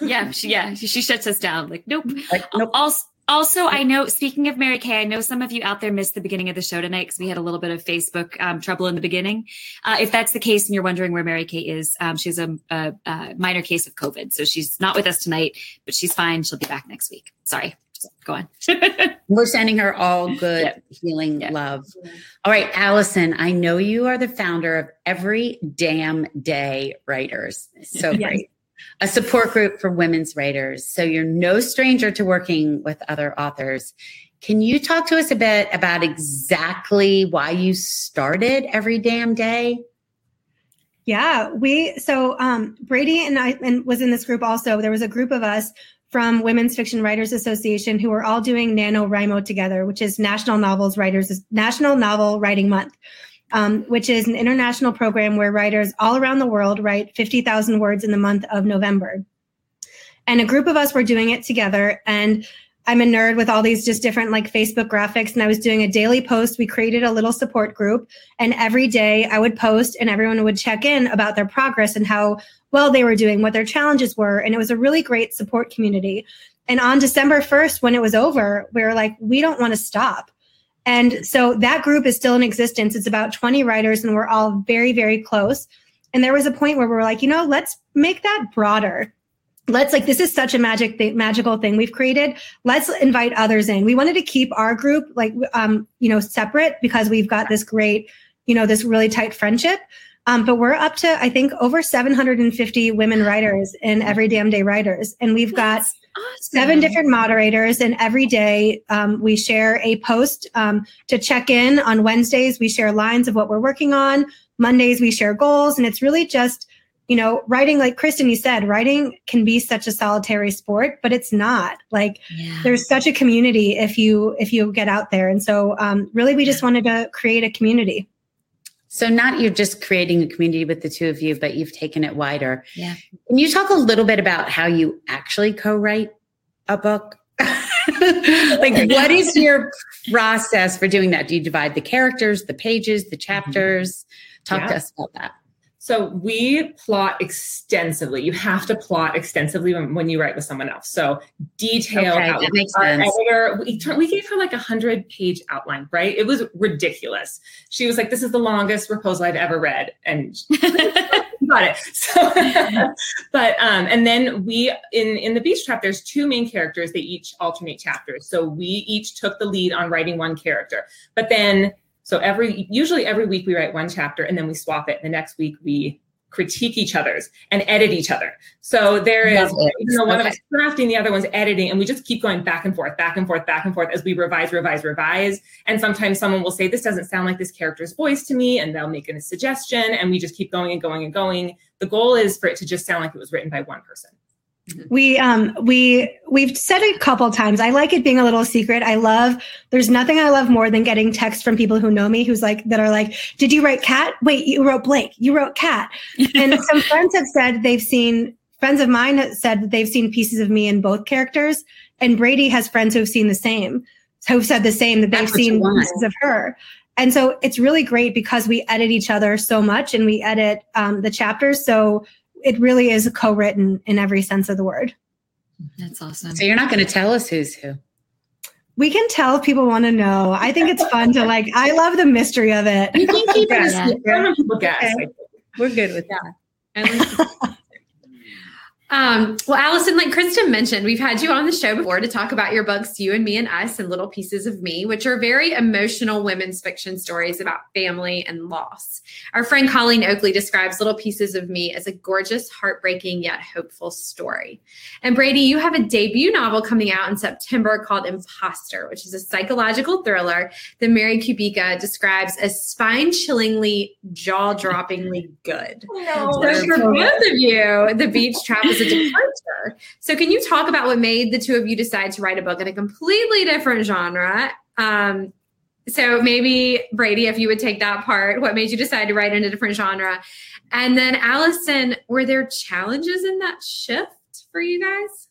A: yeah, she, yeah, she, she, shuts us down. Like, nope. Like, nope. Also, also, I know, speaking of Mary Kay, I know some of you out there missed the beginning of the show tonight because we had a little bit of Facebook um, trouble in the beginning. Uh, if that's the case and you're wondering where Mary Kay is, um, she's a, a, a minor case of COVID. So she's not with us tonight, but she's fine. She'll be back next week. Sorry Go on.
C: We're sending her all good
A: Yep.
C: healing
A: Yep.
C: love. All right, Alison, I know you are the founder of Every Damn Day Writers. So
F: Yes.
C: great. A support group for women's writers. So you're no stranger to working with other authors. Can you talk to us a bit about exactly why you started Every Damn Day?
F: Yeah, we so um Bradeigh and I and was in this group also. There was a group of us from Women's Fiction Writers Association who were all doing NaNoWriMo together, which is National Novels Writers National Novel Writing Month. Um, which is an international program where writers all around the world write 50,000 words in the month of November. And a group of us were doing it together. And I'm a nerd with all these just different like Facebook graphics. And I was doing a daily post. We created a little support group. And every day I would post and everyone would check in about their progress and how well they were doing, what their challenges were. And it was a really great support community. And on December 1st, when it was over, we were like, we don't want to stop. And so that group is still in existence. It's about 20 writers and we're all very, very close. And there was a point where we were like, you know, let's make that broader. Let's like, this is such a magic thing, magical thing we've created. Let's invite others in. We wanted to keep our group like, um, you know, separate because we've got this great, you know, this really tight friendship. Um, but we're up to, I think, over 750 women writers in Every Damn Day Writers. And we've got
A: awesome.
F: seven different moderators and every day um, we share a post um, to check in on wednesdays we share lines of what we're working on mondays we share goals and it's really just you know writing like kristen you said writing can be such a solitary sport but it's not like
A: Yeah.
F: there's such a community if you if you get out there and so um, really we just wanted to create a community
C: So not you're just creating a community with the two of you, but you've taken it wider.
A: Yeah.
C: Can you talk a little bit about how you actually co-write a book? like what is your process for doing that? Do you divide the characters, the pages, the chapters? Talk to us about that.
G: So we plot extensively. You have to plot extensively when, when you write with someone else. So detail.
C: Okay, that makes
G: our
C: sense.
G: editor, we, we gave her like a hundred page outline, right? It was ridiculous. She was like, "This is the longest proposal I've ever read," and got it. So, but um, and then we in in the beach trap, there's two main characters. They each alternate chapters. So we each took the lead on writing one character. But then, so every usually every week we write one chapter, and then we swap it. The next week we critique each other's and edit each other. So there is, even though one of us is drafting, the other one's editing, and we just keep going back and forth, back and forth, back and forth as we revise, revise, revise. And sometimes someone will say, This doesn't sound like this character's voice to me, and they'll make a suggestion, and we just keep going and going and going. The goal is for it to just sound like it was written by one person.
F: We um we we've said it a couple times. I like it being a little secret. I love there's nothing i love more than getting texts from people who know me who's like that are like did you write cat wait you wrote blake. You wrote cat and some friends have said they've seen friends of mine have said that they've seen pieces of me in both characters and brady has friends who've seen the same who've said the same that they've
C: That's
F: seen pieces of her. And so it's really great because we edit each other so much and we edit um, the chapters. So it really is co-written in every sense of the word
A: That's awesome.
C: So you're not going to tell us who's who.
F: we can tell if people want to know. I think it's fun to like. I love the mystery of it.
C: You can keep it a
A: Yeah.
C: secret.
G: Some people guess.
C: Okay.
G: like,
C: We're good with that.
B: Um, well, Alison, like Kristin mentioned, we've had you on the show before to talk about your books, You and Me and Us, and Little Pieces of Me, which are very emotional women's fiction stories about family and loss. Our friend Colleen Oakley describes Little Pieces of Me as a gorgeous, heartbreaking, yet hopeful story. And Bradeigh, you have a debut novel coming out in September called Imposter, which is a psychological thriller that Mary Kubica describes as spine chillingly, jaw droppingly good. So for both of you, the beach trap is a departure. So can you talk about what made the two of you decide to write a book in a completely different genre? Um, so maybe Bradeigh, if you would take that part, what made you decide to write in a different genre? And then Alison, were there challenges in that shift for you guys?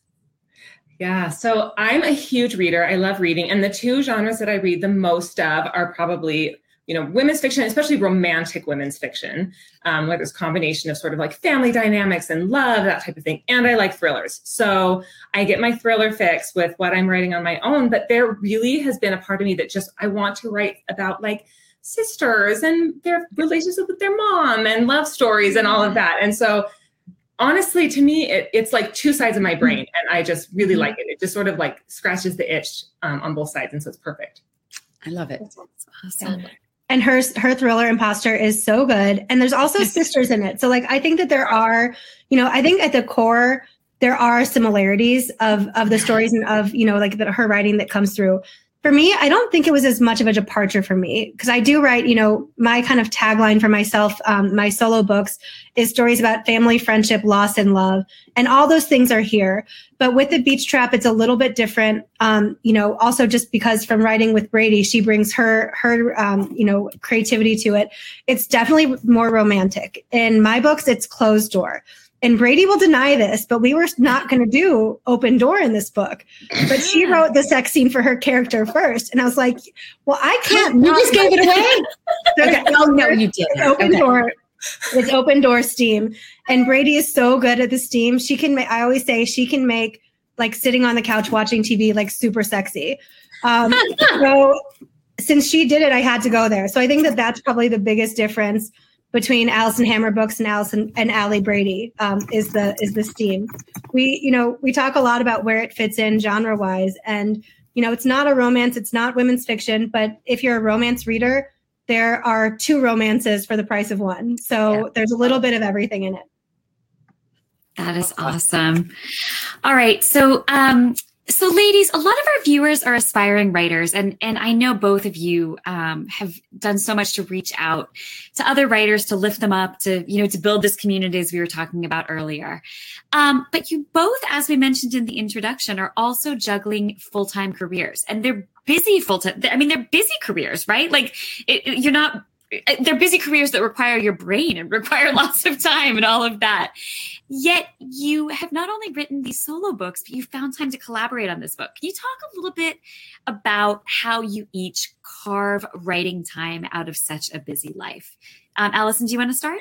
G: Yeah, so I'm a huge reader. I love reading. And the two genres that I read the most of are probably, you know, women's fiction, especially romantic women's fiction, um, where there's a combination of sort of like family dynamics and love, that type of thing. And I like thrillers. So I get my thriller fix with what I'm writing on my own. But there really has been a part of me that just, I want to write about like sisters and their relationship with their mom and love stories and all of that. And so honestly, to me, it, it's like two sides of my brain, and I just really like it. It just sort of like scratches the itch um, on both sides, and so it's perfect.
C: I love it.
A: Awesome.
F: And her her thriller imposter is so good. And there's also sisters in it. So like i think that there are you know i think at the core there are similarities of of the stories and of you know like the, her writing that comes through for me i don't think it was as much of a departure for me because i do write you know my kind of tagline for myself um, my solo books is stories about family friendship loss and love and all those things are here. But with the beach trap it's a little bit different um, you know also just because from writing with brady she brings her her um, you know creativity to it. It's definitely more romantic. In my books it's closed door and Bradeigh will deny this, but we were not going to do open door in this book. But she wrote the sex scene for her character first. And I was like, well, I can't.
C: You just gave it away. okay. Oh, no, you didn't.
F: Open
C: Okay.
F: door. It's open door steam. And Bradeigh is so good at the steam. She can I always say she can make like sitting on the couch watching TV like super sexy. Um, so since she did it, I had to go there. So I think that that's probably the biggest difference between Alison Hammer books and Alison and Ali Brady um, is the is the steam. We you know we talk a lot about where it fits in genre wise, and you know it's not a romance, it's not women's fiction, but if you're a romance reader, there are two romances for the price of one. So
C: Yeah.
F: there's a little bit of everything in it.
A: That is awesome. All right. So, um, so ladies, a lot of our viewers are aspiring writers, and and I know both of you um, have done so much to reach out to other writers to lift them up, to you know, to build this community as we were talking about earlier. Um, but you both, as we mentioned in the introduction, are also juggling full time careers, and they're busy full time. I mean, they're busy careers, right? Like it, it- you're not. They're busy careers that require your brain and require lots of time and all of that. Yet you have not only written these solo books, but you found time to collaborate on this book. Can you talk a little bit about how you each carve writing time out of such a busy life? Um, Alison, do you want to start?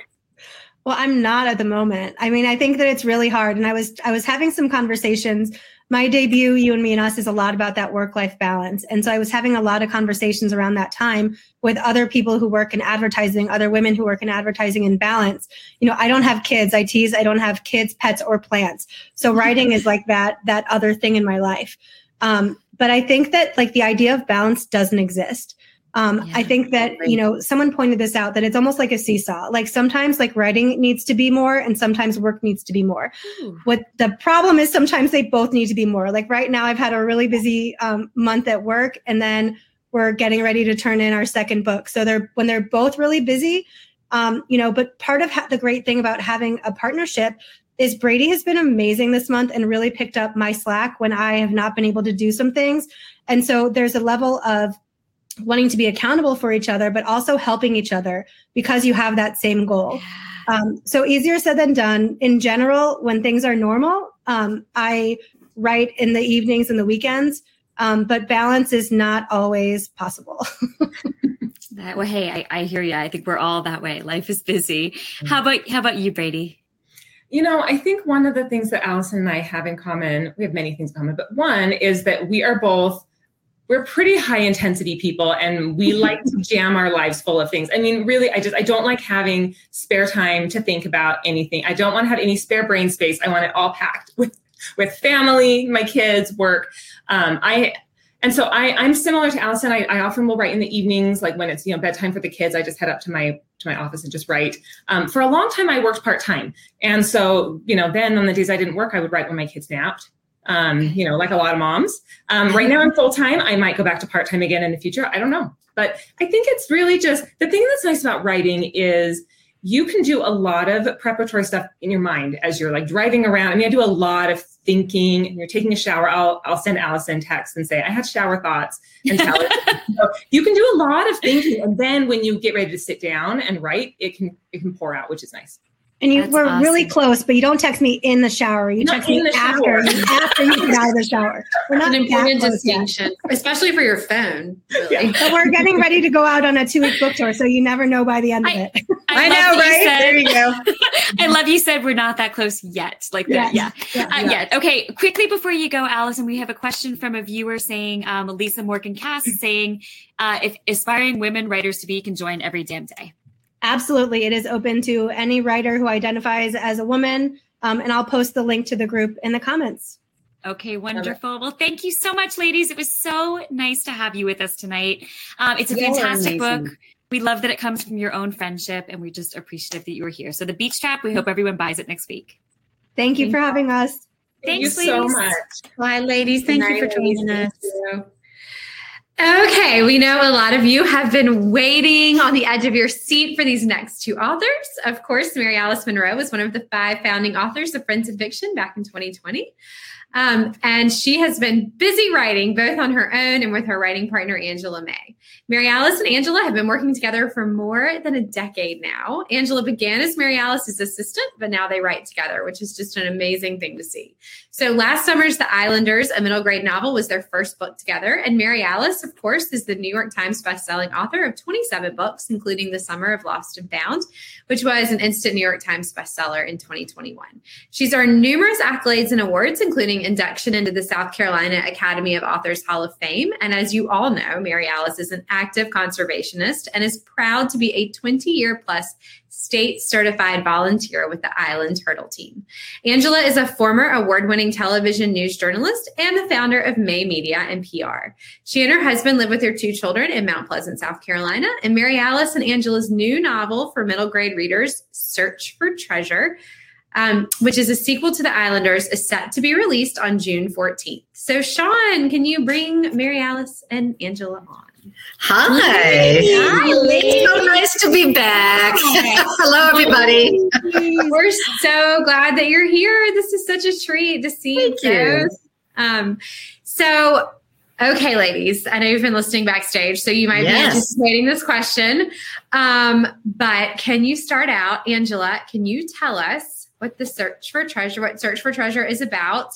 F: Well, I'm not at the moment. I mean, I think that it's really hard. And I was I was having some conversations. My debut, You and Me and Us, is a lot about that work-life balance. And so I was having a lot of conversations around that time with other people who work in advertising, other women who work in advertising and balance. You know, I don't have kids. I tease I don't have kids, pets, or plants. So writing is like that that other thing in my life. Um, but I think that like the idea of balance doesn't exist. Um, I think that, you know, someone pointed this out that it's almost like a seesaw. Like sometimes like writing needs to be more and sometimes work needs to be more. What the problem is sometimes they both need to be more. Like right now I've had a really busy um, month at work and then we're getting ready to turn in our second book. So they're when they're both really busy, um, you know, but part of ha- the great thing about having a partnership is Bradeigh has been amazing this month and really picked up my slack when I have not been able to do some things. And so there's a level of wanting to be accountable for each other, but also helping each other because you have that same goal. Um, so easier said than done. In general, when things are normal, um, I write in the evenings and the weekends, um, but balance is not always possible.
A: That, well, hey, I, I hear you. I think we're all that way. Life is busy. How about how about you, Bradeigh?
G: You know, I think one of the things that Alison and I have in common, we have many things in common, but one is that we are both we're pretty high intensity people and we like to jam our lives full of things. I mean, really, I just I don't like having spare time to think about anything. I don't want to have any spare brain space. I want it all packed with with family, my kids, work. Um, I and so I, I'm similar to Alison. I, I often will write in the evenings, like when it's you know bedtime for the kids. I just head up to my to my office and just write. Um, for a long time, I worked part time, and so you know then on the days I didn't work, I would write when my kids napped. Um, you know, like a lot of moms. Um, right now, I'm full time. I might go back to part time again in the future. I don't know, but I think it's really just the thing that's nice about writing is you can do a lot of preparatory stuff in your mind as you're like driving around. I mean, I do a lot of thinking and you're taking a shower. I'll, I'll send Alison text and say, I had shower thoughts and tell her. so you can do a lot of thinking. And then when you get ready to sit down and write, it can, it can pour out, which is nice.
F: And you
A: That's
F: were really close, but you don't text me in the shower. You
G: Not
F: text me after after you get out of the shower. We're not
B: an important
F: that close yet.
B: distinction, especially for your phone. Really.
F: But we're getting ready to go out on a two week book tour, so you never know by the end of it.
A: I,
C: I
A: love
C: know,
A: that you
C: right?
A: said-
C: There you go.
A: I love you said we're not that close yet. Like that, yeah.
F: Yeah.
A: Uh, yeah. Okay. Quickly before you go, Alison, we have a question from a viewer saying, um, Lisa Morgan Cass saying, uh, if aspiring women writers to be can join every damn day.
F: Absolutely. It is open to any writer who identifies as a woman, Um, and I'll post the link to the group in the comments.
A: Okay, wonderful. Well, thank you so much, ladies. It was so nice to have you with us tonight. Um, it's a
C: You're
A: fantastic
C: amazing.
A: book. We love that it comes from your own friendship, and we're just appreciative that you were here. So, The Beach Trap, we hope everyone buys it next week.
F: Thank you for having us.
G: Thank you
A: Thanks,
G: so much.
C: Bye, ladies. Thank you for joining
G: ladies.
C: us.
B: Okay, we know a lot of you have been waiting on the edge of your seat for these next two authors. Of course, Mary Alice Monroe was one of the five founding authors of Friends and Fiction back in 2020. Um, and she has been busy writing both on her own and with her writing partner, Angela May. Mary Alice and Angela have been working together for more than a decade now. Angela began as Mary Alice's assistant, but now they write together, which is just an amazing thing to see. So last summer's The Islanders, a middle grade novel, was their first book together. And Mary Alice, of course, is the New York Times bestselling author of 27 books, including The Summer of Lost and Found, which was an instant New York Times bestseller in 2021. She's earned numerous accolades and awards, including induction into the South Carolina Academy of Authors Hall of Fame. And as you all know, Mary Alice is an active conservationist and is proud to be a 20 year plus state certified volunteer with the Island Turtle Team. Angela is a former award winning television news journalist and the founder of May Media and PR. She and her husband live with their two children in Mount Pleasant, South Carolina. And Mary Alice and Angela's new novel for middle grade readers, Search for Treasure, um, which is a sequel to The Islanders, is set to be released on June 14th. So, Sean, can you bring Mary Alice and Angela on?
H: Hi.
B: Hi.
H: So nice to be back. Hello, everybody.
B: We're so glad that you're here. This is such a treat to see
H: Thank
B: you.
H: you.
B: Um, so, okay, ladies, I know you've been listening backstage, so you might
H: Yes.
B: be anticipating this question. Um, but can you start out, Angela? Can you tell us what the search for treasure, what search for treasure is about?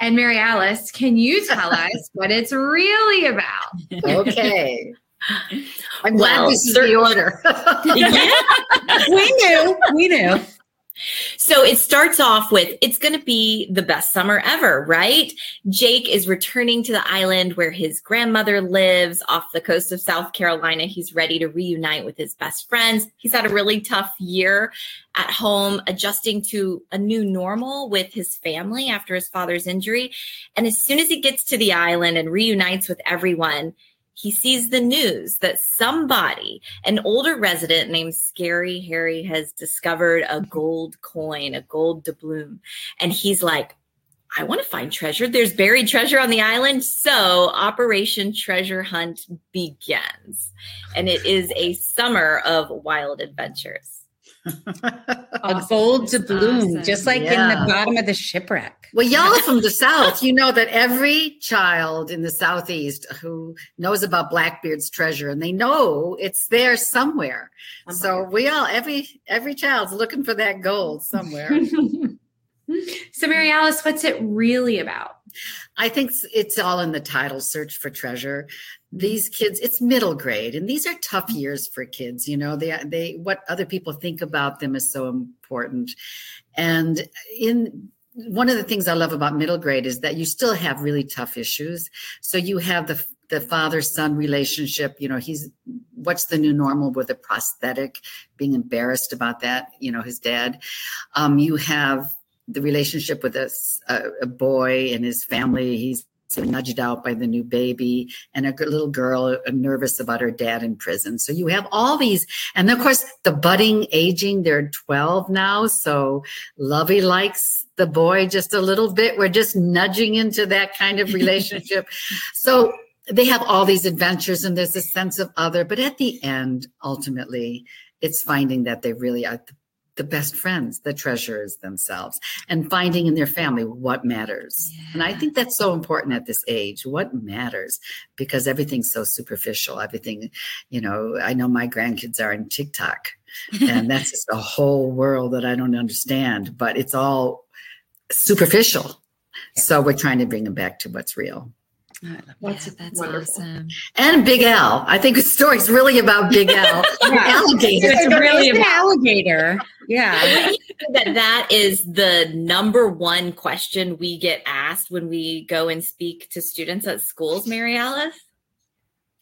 B: And Mary Alice, can you tell us what it's really about?
H: Okay. I'm glad
I: Well,
H: this is the order.
C: We knew. We knew.
I: So it starts off with it's going to be the best summer ever, right? Jake is returning to the island where his grandmother lives off the coast of South Carolina. He's ready to reunite with his best friends. He's had a really tough year at home, adjusting to a new normal with his family after his father's injury. And as soon as he gets to the island and reunites with everyone, he sees the news that somebody, an older resident named Scary Harry, has discovered a gold coin, a gold doubloon. And he's like, I want to find treasure. There's buried treasure on the island. So Operation Treasure Hunt begins. And it is a summer of wild adventures.
C: A gold doubloon,
A: Awesome.
C: just like in the bottom of the shipwreck.
H: well, y'all from the South, you know that every child in the Southeast who knows about Blackbeard's treasure, and they know it's there somewhere. So we all, every every child's looking for that gold somewhere.
B: so, Mary Alice, what's it really about?
H: I think it's- it's all in the title, Search for Treasure. These kids, it's middle grade, and these are tough years for kids. You know, they they what other people think about them is so important. And in one of the things I love about middle grade is that you still have really tough issues. So you have the the father son relationship. You know, he's what's the new normal with a prosthetic, being embarrassed about that. You know, his dad. Um, you have the relationship with a boy and his family. He's nudged out by the new baby, and a little girl uh, nervous about her dad in prison. So you have all these, and of course, the budding aging. They're 12 now. So Lovey likes the boy just a little bit. We're just nudging into that kind of relationship. so they have all these adventures, and there's a sense of other. But at the end, ultimately, it's finding that they really are the the best friends, the treasures themselves, and finding in their family what matters. And I think that's so important at this age. What matters? Because everything's so superficial. Everything, you know, I know my grandkids are in TikTok, and that's just a whole world that I don't understand, but it's all superficial. So we're trying to bring them back to what's real.
A: Yeah,
B: That's
A: that's
B: wonderful.
A: awesome.
H: And Big Al. I think the story's really about Big Al, the alligator.
C: It's
B: really
C: really an alligator. Yeah.
I: that that is the number one question we get asked when we go and speak to students at schools, Mary Alice.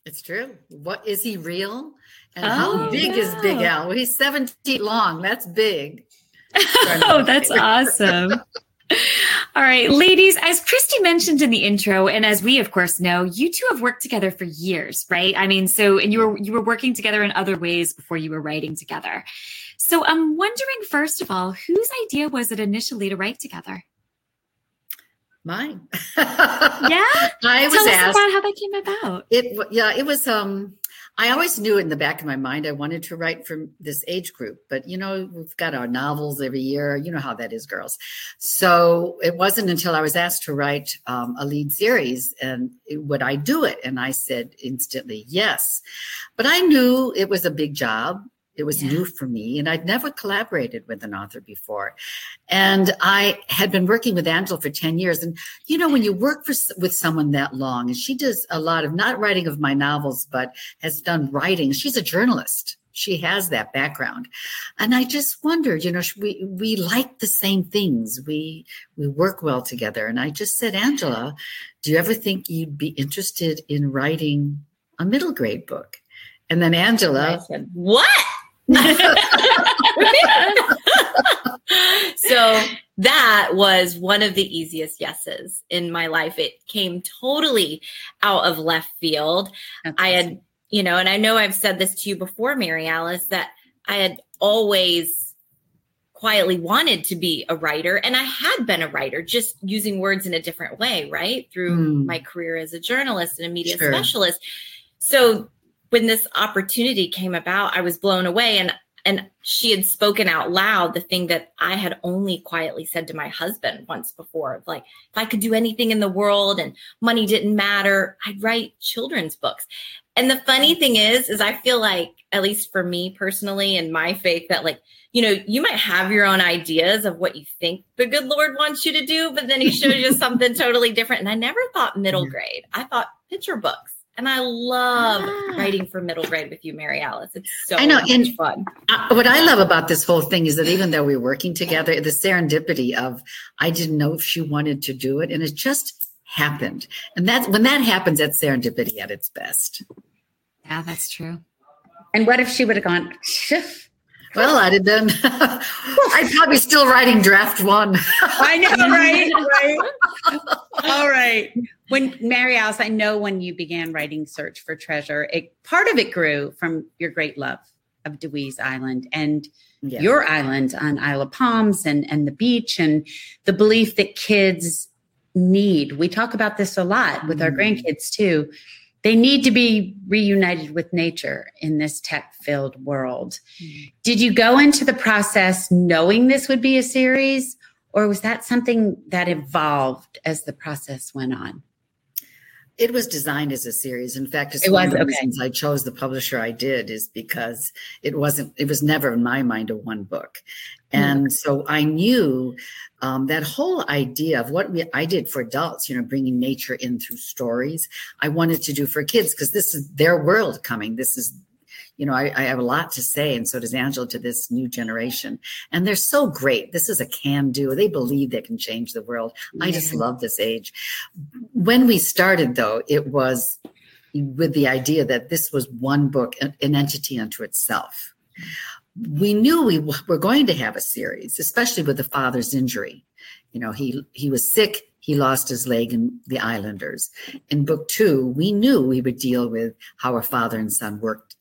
H: It's true. What is he real? And
A: Oh,
H: how big is Big
A: no.
H: Al? Well, he's seven feet long. That's big.
A: oh, that's awesome. All right, ladies, as Kristy mentioned in the intro, and as we of course know, you two have worked together for years, right? I mean, so and you were you were working together in other ways before you were writing together. So I'm wondering, first of all, whose idea was it initially to write together?
H: Mine.
A: yeah,
H: I was
A: Tell us
H: asked.
A: about how that came about.
H: It yeah, it was um I always knew in the back of my mind I wanted to write for this age group, but you know, we've got our novels every year. You know how that is, girls. So it wasn't until I was asked to write um, a lead series and would I do it? And I said instantly yes. But I knew it was a big job. It was
A: Yeah.
H: new for me, and I'd never collaborated with an author before. And I had been working with Angela for 10 years. And you know, when you work for, with someone that long, and she does a lot of not writing of my novels, but has done writing, she's a journalist. She has that background. And I just wondered, you know, we, we like the same things. We, we work well together. And I just said, Angela, do you ever think you'd be interested in writing a middle grade book? And then Angela,
I: said, what? so that was one of the easiest yeses in my life. It came totally out of left field.
C: That's
I: I had, you know, and I know I've said this to you before, Mary Alice, that I had always quietly wanted to be a writer. And I had been a writer, just using words in a different way, right? Through
H: Hmm.
I: my career as a journalist and a media
H: Sure.
I: specialist. So when this opportunity came about, I was blown away. And and she had spoken out loud the thing that I had only quietly said to my husband once before like, if I could do anything in the world and money didn't matter, I'd write children's books. And the funny thing is, is I feel like, at least for me personally and my faith, that like, you know, you might have your own ideas of what you think the good Lord wants you to do, but then he shows you something totally different. And I never thought middle grade. I thought picture books. And I love
A: Ah.
I: writing for middle grade with you, Mary Alice. It's so
H: I know,
I: much
H: and-
I: fun.
H: Uh, what I love about this whole thing is that even though we're working together, the serendipity of I didn't know if she wanted to do it, and it just happened. And that's when that happens, that's serendipity at its best.
A: Yeah, that's true.
C: And what if she would have gone,
H: Well, I'd have done. I'd probably still writing draft one.
C: I know, right? right. All right. When Mary Alice, I know when you began writing Search for Treasure, it part of it grew from your great love of Dewees Island and
H: Yeah.
C: your island on Isle of Palms and, and the beach and the belief that kids need. We talk about this a lot with our
H: Mm.
C: grandkids too. They need to be reunited with nature in this tech filled world. Did you go into the process knowing this would be a series, or was that something that evolved as the process went on?
H: It was designed as a series. In fact, it's
C: It
H: one of
C: was,
H: the
C: okay.
H: reasons I chose the publisher I did is because it wasn't, it was never in my mind a one book. And so I knew um, that whole idea of what we, I did for adults, you know, bringing nature in through stories, I wanted to do for kids because this is their world coming. This is, you know, I, I have a lot to say, and so does Angela to this new generation. And they're so great. This is a can do. They believe they can change the world. I just love this age. When we started, though, it was with the idea that this was one book, an an entity unto itself. We knew we were going to have a series, especially with the father's injury. You know, he he was sick. He lost his leg in the Islanders. In book two, we knew we would deal with how a father and son worked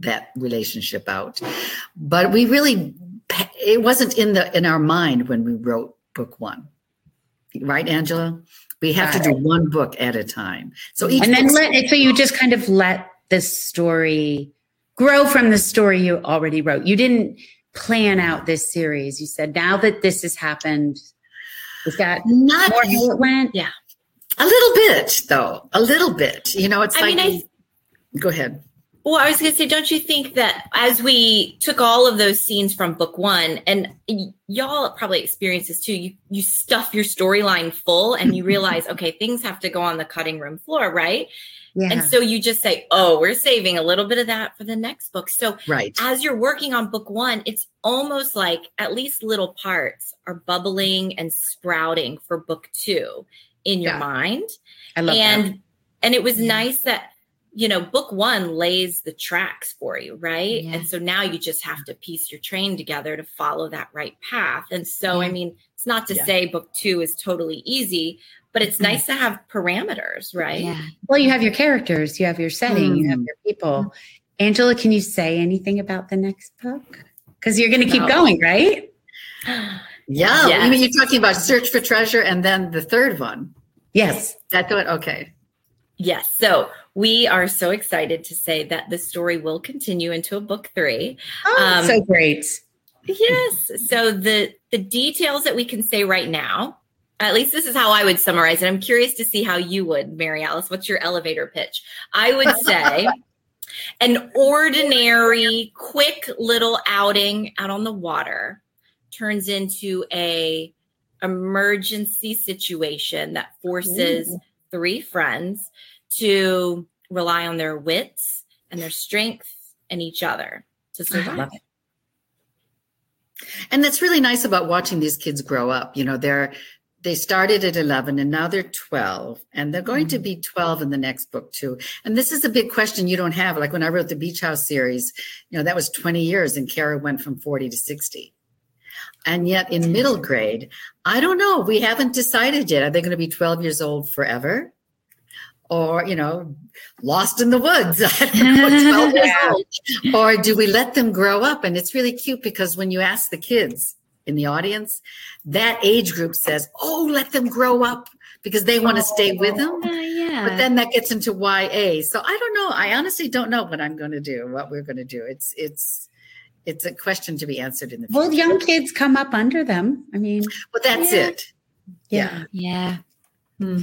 H: that relationship out. But we really, it wasn't in the in our mind when we wrote book one, right, Angela? We have to do one book at a time. So each
C: and then
H: book's-
C: let so you just kind of let the story grow from the story you already wrote. You didn't plan out this series. You said now that this has happened, is that
H: not
C: more how it went?
I: Yeah.
H: a little bit though, a little bit. You know, it's
I: I
H: like.
I: mean, I
H: go ahead.
I: Well, I was going to say, don't you think that as we took all of those scenes from book one, and y- y'all probably experience this too, you you stuff your storyline full, and you realize, okay, things have to go on the cutting room floor, right?
C: Yeah.
I: And so you just say, oh, we're saving a little bit of that for the next book. So
H: Right.
I: as you're working on book one, it's almost like at least little parts are bubbling and sprouting for book two in your
C: Yeah.
I: mind
C: I love
I: and
C: that.
I: and it was
C: Yeah.
I: nice that you know, book one lays the tracks for you, right?
A: Yeah.
I: And so now you just have to piece your train together to follow that right path. And so, I mean, it's not to
H: Yeah.
I: say book two is totally easy, but it's nice to have parameters, right?
A: Yeah.
C: Well, you have your characters, you have your setting, you have
H: Mm.
C: your people. Angela, can you say anything about the next book? Because you're going to keep
I: No.
C: going, right?
H: Yeah.
I: Yes.
H: You mean you're talking about Search for Treasure and then the third one?
C: Yes.
H: That good? Okay.
I: Yes. So we are so excited to say that the story will continue into a book three.
C: Oh,
I: Um,
C: so great.
I: Yes. So the the details that we can say right now, at least this is how I would summarize it. I'm curious to see how you would, Mary Alice. What's your elevator pitch? I would say an ordinary, quick little outing out on the water turns into a emergency situation that forces three friends to rely on their wits and their strength and each other to survive.
H: Love And that's really nice about watching these kids grow up. You know, they're they started at 11 and now they're 12 and they're going to mm-hmm. be 12 in the next book too. And this is a big question you don't have. Like when I wrote the Beach House series, you know, that was 20 years and Cara went from 40 to 60. And yet in middle grade, I don't know. We haven't decided yet. Are they going to be 12 years old forever? Or, you know, lost in the woods, I don't know, 12 years old. Or do we let them grow up? And it's really cute because when you ask the kids in the audience, that age group says, Oh, let them grow up because they want to stay with them.
A: Uh, yeah.
H: But then that gets into YA. So I don't know. I honestly don't know what I'm going to do, what we're going to do. It's, it's, it's a question to be answered in the future.
C: Well, young kids come up under them. I mean,
H: Well, that's
C: Yeah.
H: it. Yeah.
A: yeah. So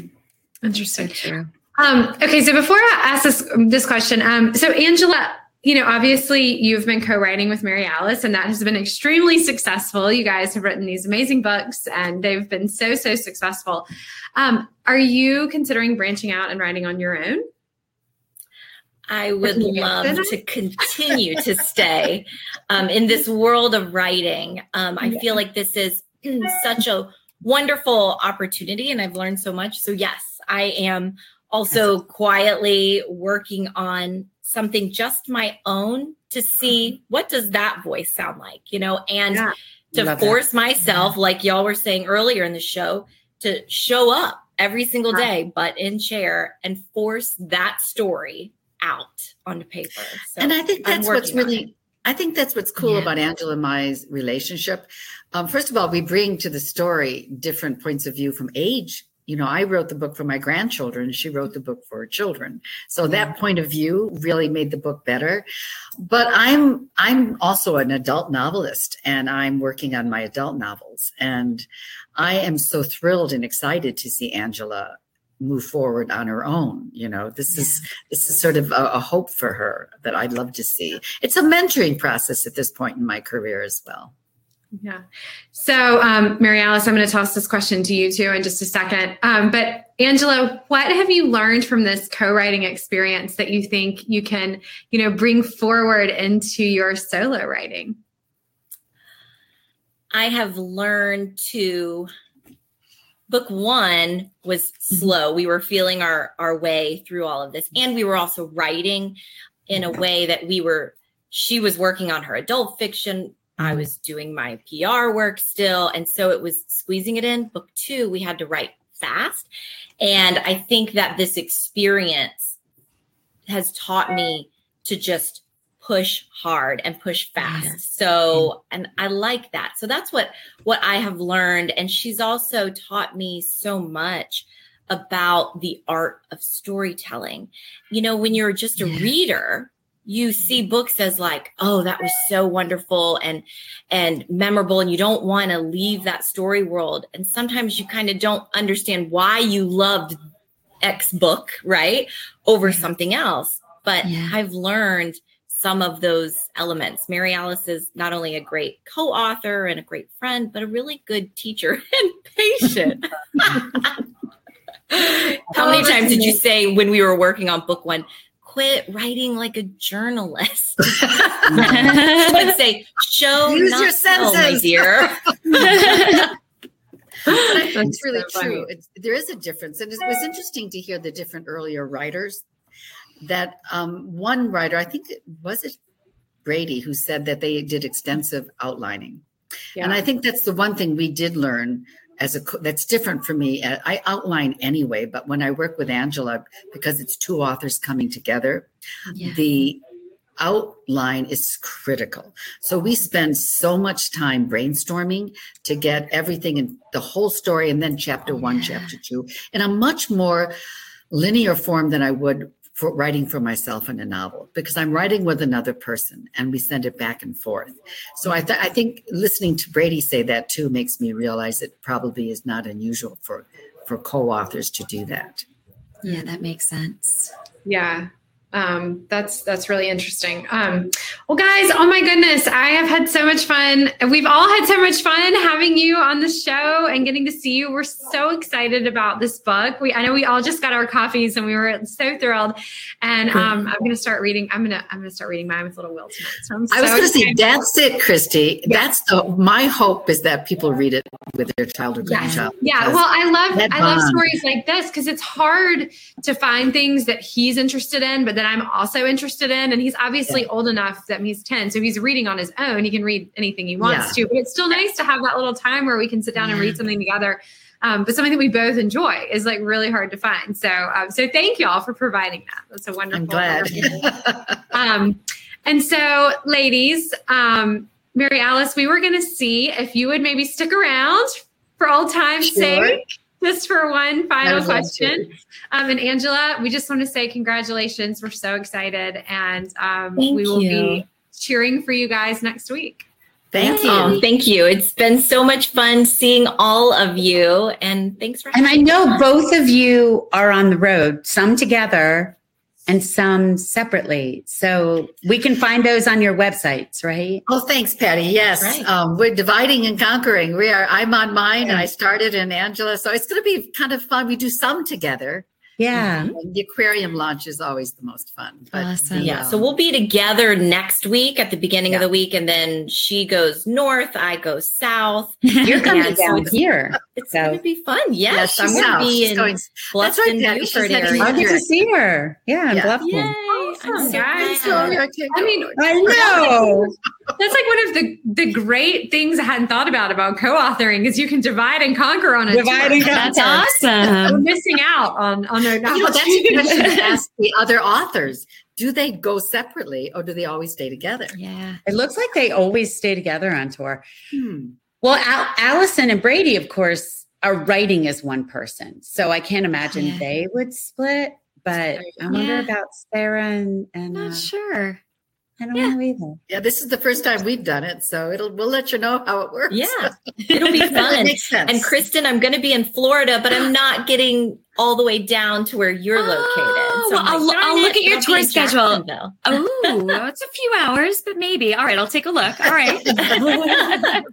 B: Interesting. Um, okay, so before I ask this this question, um, so Angela, you know, obviously you've been co-writing with Mary Alice, and that has been extremely successful. You guys have written these amazing books, and they've been so so successful. Um, are you considering branching out and writing on your own?
I: I would love to continue to stay um, in this world of writing. Um, I feel like this is such a wonderful opportunity, and I've learned so much. So, yes, I am also quietly working on something just my own to see what does that voice sound like, you know, and
B: Yeah.
I: to
C: Love that.
I: force myself, like y'all were saying earlier in the show, to show up every single day, but in chair, and force that story out onto paper. So
H: and I think that's what's really, I think that's what's cool
A: Yeah.
H: about Angela and my relationship. Um, first of all, we bring to the story different points of view from age. You know, I wrote the book for my grandchildren. She wrote the book for her children. So that mm. point of view really made the book better. But I'm, I'm also an adult novelist and I'm working on my adult novels. And I am so thrilled and excited to see Angela move forward on her own. You know, this is, this is sort of a, a hope for her that I'd love to see. It's a mentoring process at this point in my career as well.
B: Yeah. So, um, Mary Alice, I'm going to toss this question to you too in just a second. Um, but Angela, what have you learned from this co-writing experience that you think you can, you know, bring forward into your solo writing?
I: I have learned to book one was slow. We were feeling our our way through all of this and we were also writing in a way that we were she was working on her adult fiction, I was doing my PR work still and so it was squeezing it in. Book 2 we had to write fast and I think that this experience has taught me to just push hard and push fast. So, and I like that. So that's what what I have learned and she's also taught me so much about the art of storytelling. You know, when you're just a
A: Yeah.
I: reader, you see books as like, oh, that was so wonderful and and memorable and you don't want to leave that story world. And sometimes you kind of don't understand why you loved X book, right? Over something else. But
A: Yeah.
I: I've learned some of those elements. Mary Alice is not only a great co author and a great friend, but a really good teacher and patient. How many times did you say when we were working on book one, quit writing like a journalist? I'd say, show
H: Use
I: not
H: your
I: tell, my dear.
H: it's really
B: so
H: true. It's, there is a difference. And it was interesting to hear the different earlier writers. that um, one writer, I think it was it Bradeigh, who said that they did extensive outlining. Yeah. And I think that's the one thing we did learn as a that's different for me. Uh, I outline anyway, but when I work with Angela, because it's two authors coming together, yeah. the outline is critical. So we spend so much time brainstorming to get everything in the whole story and then chapter one, yeah. chapter two, in a much more linear form than I would for writing for myself in a novel because I'm writing with another person and we send it back and forth. So I, th- I think listening to Bradeigh say that too makes me realize it probably is not unusual for for co-authors to do that.
A: Yeah, that makes sense.
B: Yeah um, that's that's really interesting. Um, well, guys, oh my goodness, I have had so much fun. We've all had so much fun having you on the show and getting to see you. We're so excited about this book. We I know we all just got our coffees and we were so thrilled. And um, I'm going to start reading. I'm gonna I'm going to start reading mine with Little Will tonight. So I'm
H: I was going to say that's it, Kristy. Yeah. That's the my hope is that people read it with their child or grandchild.
B: Yeah. yeah. Well, I love I love stories like this because it's hard to find things that he's interested in, but that I'm also interested in. And he's obviously yeah. old enough that he's 10. So he's reading on his own. He can read anything he wants yeah. to. But it's still nice to have that little time where we can sit down and read something together. Um, but something that we both enjoy is like really hard to find. So, um, so thank you all for providing that. That's a wonderful.
H: I'm glad.
B: um, and so, ladies, um, Mary Alice, we were going to see if you would maybe stick around for old time's sure. sake just for one final question. Um, and Angela, we just want to say congratulations. We're so excited. And um, we will you. be cheering for you guys next week.
I: Thank you. Oh, thank you. It's been so much fun seeing all of you. And thanks for
C: And I know both of you are on the road, some together and some separately. So we can find those on your websites, right?
H: Oh, thanks, Patti. Yes. Right. Um, we're dividing and conquering. We are, I'm on mine yeah. and I started in Angela. So it's going to be kind of fun. We do some together.
C: Yeah.
H: Mm-hmm. the aquarium launch is always the most fun.
I: But, awesome. Yeah. So we'll be together next week at the beginning yeah. of the week. And then she goes north, I go south.
C: You're coming down
I: so
C: here.
I: It's so. going to be fun. Yes. yes I'm going to be in going,
C: Bluffton, right, Beaufort area. I'd to see her. Yeah.
I: yeah. Bluffton. Yay. Awesome,
B: guys. So, I mean, I know. That's like one of the, the great things I hadn't thought about about co-authoring is you can divide and conquer on a
C: divide tour. and
A: conquer. That's awesome.
B: We're missing out on on
H: you know, that's a question to ask the other authors. Do they go separately or do they always stay together?
A: Yeah.
C: It looks like they always stay together on tour. Hmm. Well, Al- Alison and Bradeigh, of course, are writing as one person. So I can't imagine yeah. they would split. But I wonder yeah. about Sarah and, and
A: not uh, sure.
C: I don't yeah. know either.
H: Yeah, this is the first time we've done it, so it'll we'll let you know how it works.
I: Yeah, it'll be fun. makes sense. And Kristin, I'm going to be in Florida, but I'm not getting all the way down to where you're oh, located.
A: Oh, so well, I'll, I'll look at your tour schedule. Oh, it's a few hours, but maybe. All right, I'll take a look. All right.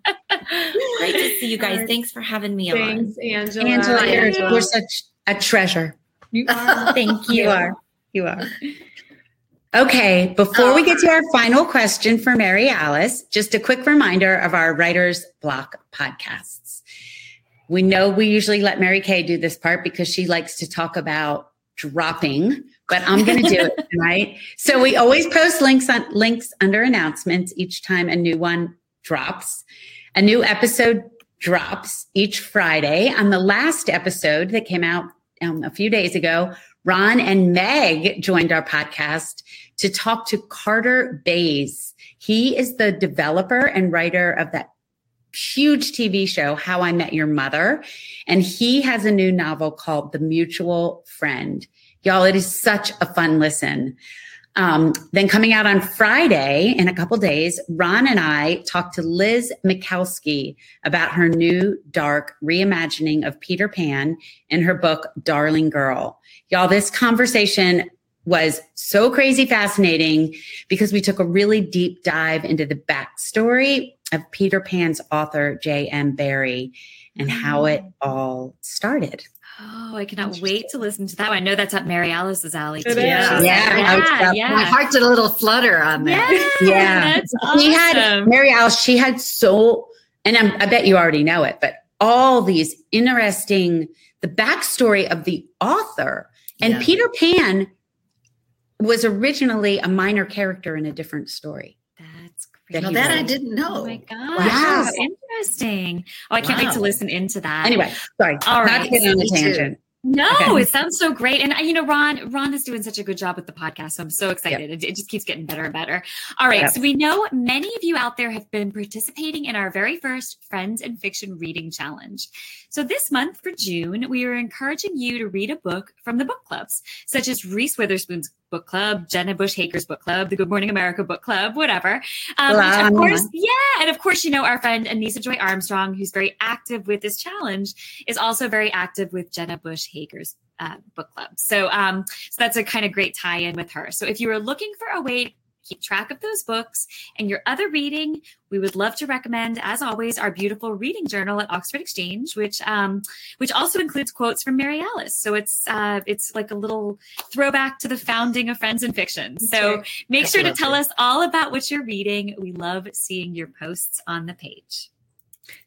I: Great to see you guys. Thanks for having me
B: Thanks, on. Thanks, Angela.
C: Angela, you're, you're such a treasure.
I: You are. Thank you.
C: You are. You are. Okay, before we get to our final question for Mary Alice, just a quick reminder of our Writer's Block podcasts. We know we usually let Mary Kay do this part because she likes to talk about dropping, but I'm going to do it tonight. So we always post links on links under announcements each time a new one drops. A new episode drops each Friday. On the last episode that came out um, a few days ago, Ron and Meg joined our podcast to talk to Carter Bays. He is the developer and writer of that huge TV show, How I Met Your Mother. And he has a new novel called The Mutual Friend. Y'all, it is such a fun listen. Um, then coming out on Friday in a couple days, Ron and I talked to Liz Michalski about her new dark reimagining of Peter Pan in her book, Darling Girl. Y'all, this conversation was so crazy fascinating because we took a really deep dive into the backstory of Peter Pan's author, J.M. Barrie, and how it mm. all started.
A: Oh, I cannot wait to listen to that. I know that's up Mary Alice's alley too.
C: Yeah, yeah,
H: yeah, yeah. My heart did a little flutter on that.
C: Yeah, yeah. That's awesome. She had Mary Alice. She had so, and I'm, I bet you already know it, but all these interesting the backstory of the author and yeah. Peter Pan was originally a minor character in a different story.
A: That's
C: That
H: that I didn't know.
A: Oh my gosh.
C: Yes.
A: Interesting. Oh, I can't wait to
H: Wow.
A: listen into that.
C: Anyway, sorry.
A: All
C: Not
A: right.
C: to get on a
H: Me too.
C: tangent.
A: No,
C: Okay.
A: it sounds so great. And uh, you know, Ron, Ron is doing such a good job with the podcast. So I'm so excited. It, it just keeps getting better and better. All right.
C: Yep.
A: So we know many of you out there have been participating in our very first Friends and Fiction Reading Challenge. So this month for June, we are encouraging you to read a book from the book clubs, such as Reese Witherspoon's book club, Jenna Bush Hager's book club, the Good Morning America book club, whatever. Um,
C: Wow.
A: of course, yeah. And of course, you know, our friend Anissa Joy Armstrong, who's very active with this challenge, is also very active with Jenna Bush Hager's uh, book club. So, um, so that's a kind of great tie-in with her. So, if you are looking for a way keep track of those books and your other reading, we would love to recommend, as always, our beautiful reading journal at Oxford Exchange, which um, which also includes quotes from Mary Alice. So it's uh, it's like a little throwback to the founding of Friends and Fiction. So make sure to tell us all about what you're reading. We love seeing your posts on the page.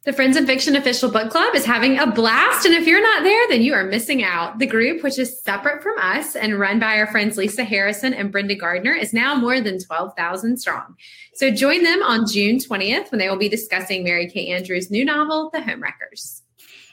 B: The Friends and Fiction Official Book Club is having a blast. And if you're not there, then you are missing out. The group, which is separate from us and run by our friends Lisa Harrison and Brenda Gardner, is now more than 12,000 strong. So join them on June 20th when they will be discussing Mary Kay Andrews' new novel, The Homewreckers.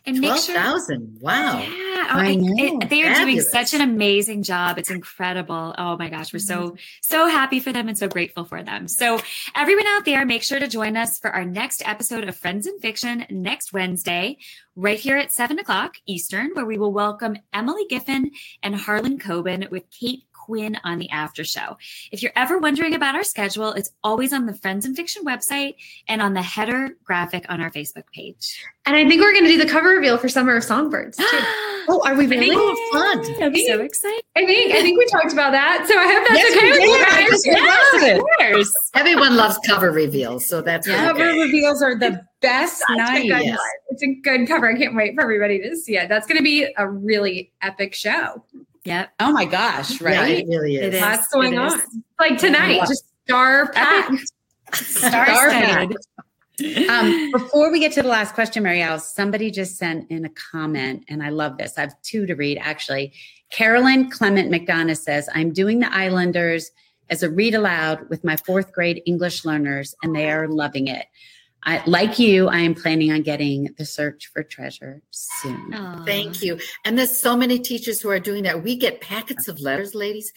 A: And make
H: Twelve
A: sure
H: thousand. Wow.
A: Yeah, oh,
C: I
A: it- they are doing such an amazing job. It's incredible. Oh my gosh, we're so mm-hmm. so happy for them and so grateful for them. So everyone out there, make sure to join us for our next episode of Friends and Fiction next Wednesday, right here at seven o'clock Eastern, where we will welcome Emily Giffin and Harlan Coben with Kate. Quinn on the after show. If you're ever wondering about our schedule, it's always on the Friends and Fiction website and on the header graphic on our Facebook page.
B: And I think we're going to do the cover reveal for Summer of Songbirds too.
C: Oh, are we really?
H: Oh, fun.
A: I'm so excited.
B: I think I think we talked about that. So I hope that's
C: Yes,
B: okay
C: we
B: with you
C: did.
B: guys.
C: Yes, we
A: Yes, of course.
H: Everyone loves cover reveals, so that's
A: Yeah.
C: Cover
H: good.
C: reveals are the best
B: Such a
C: night.
B: good
H: Yes.
B: It's a good cover. I can't wait for everybody to see it. That's going to be a really epic show.
A: Yep.
C: Oh my gosh,
H: Yeah,
C: right?
H: it really
A: It
H: is.
A: is.
B: Lots going
A: it
B: on.
A: is.
B: Like tonight,
C: Yeah.
B: just star packed.
A: star packed.
C: Um, before we get to the last question, Mary Alice, somebody just sent in a comment, and I love this. I have two to read actually. Carolyn Clement McDonough says, I'm doing the Islanders as a read aloud with my fourth grade English learners, and they are loving it. I, like you, I am planning on getting the search for treasure soon.
A: Aw.
H: Thank you. And there's so many teachers who are doing that. We get packets of letters, ladies,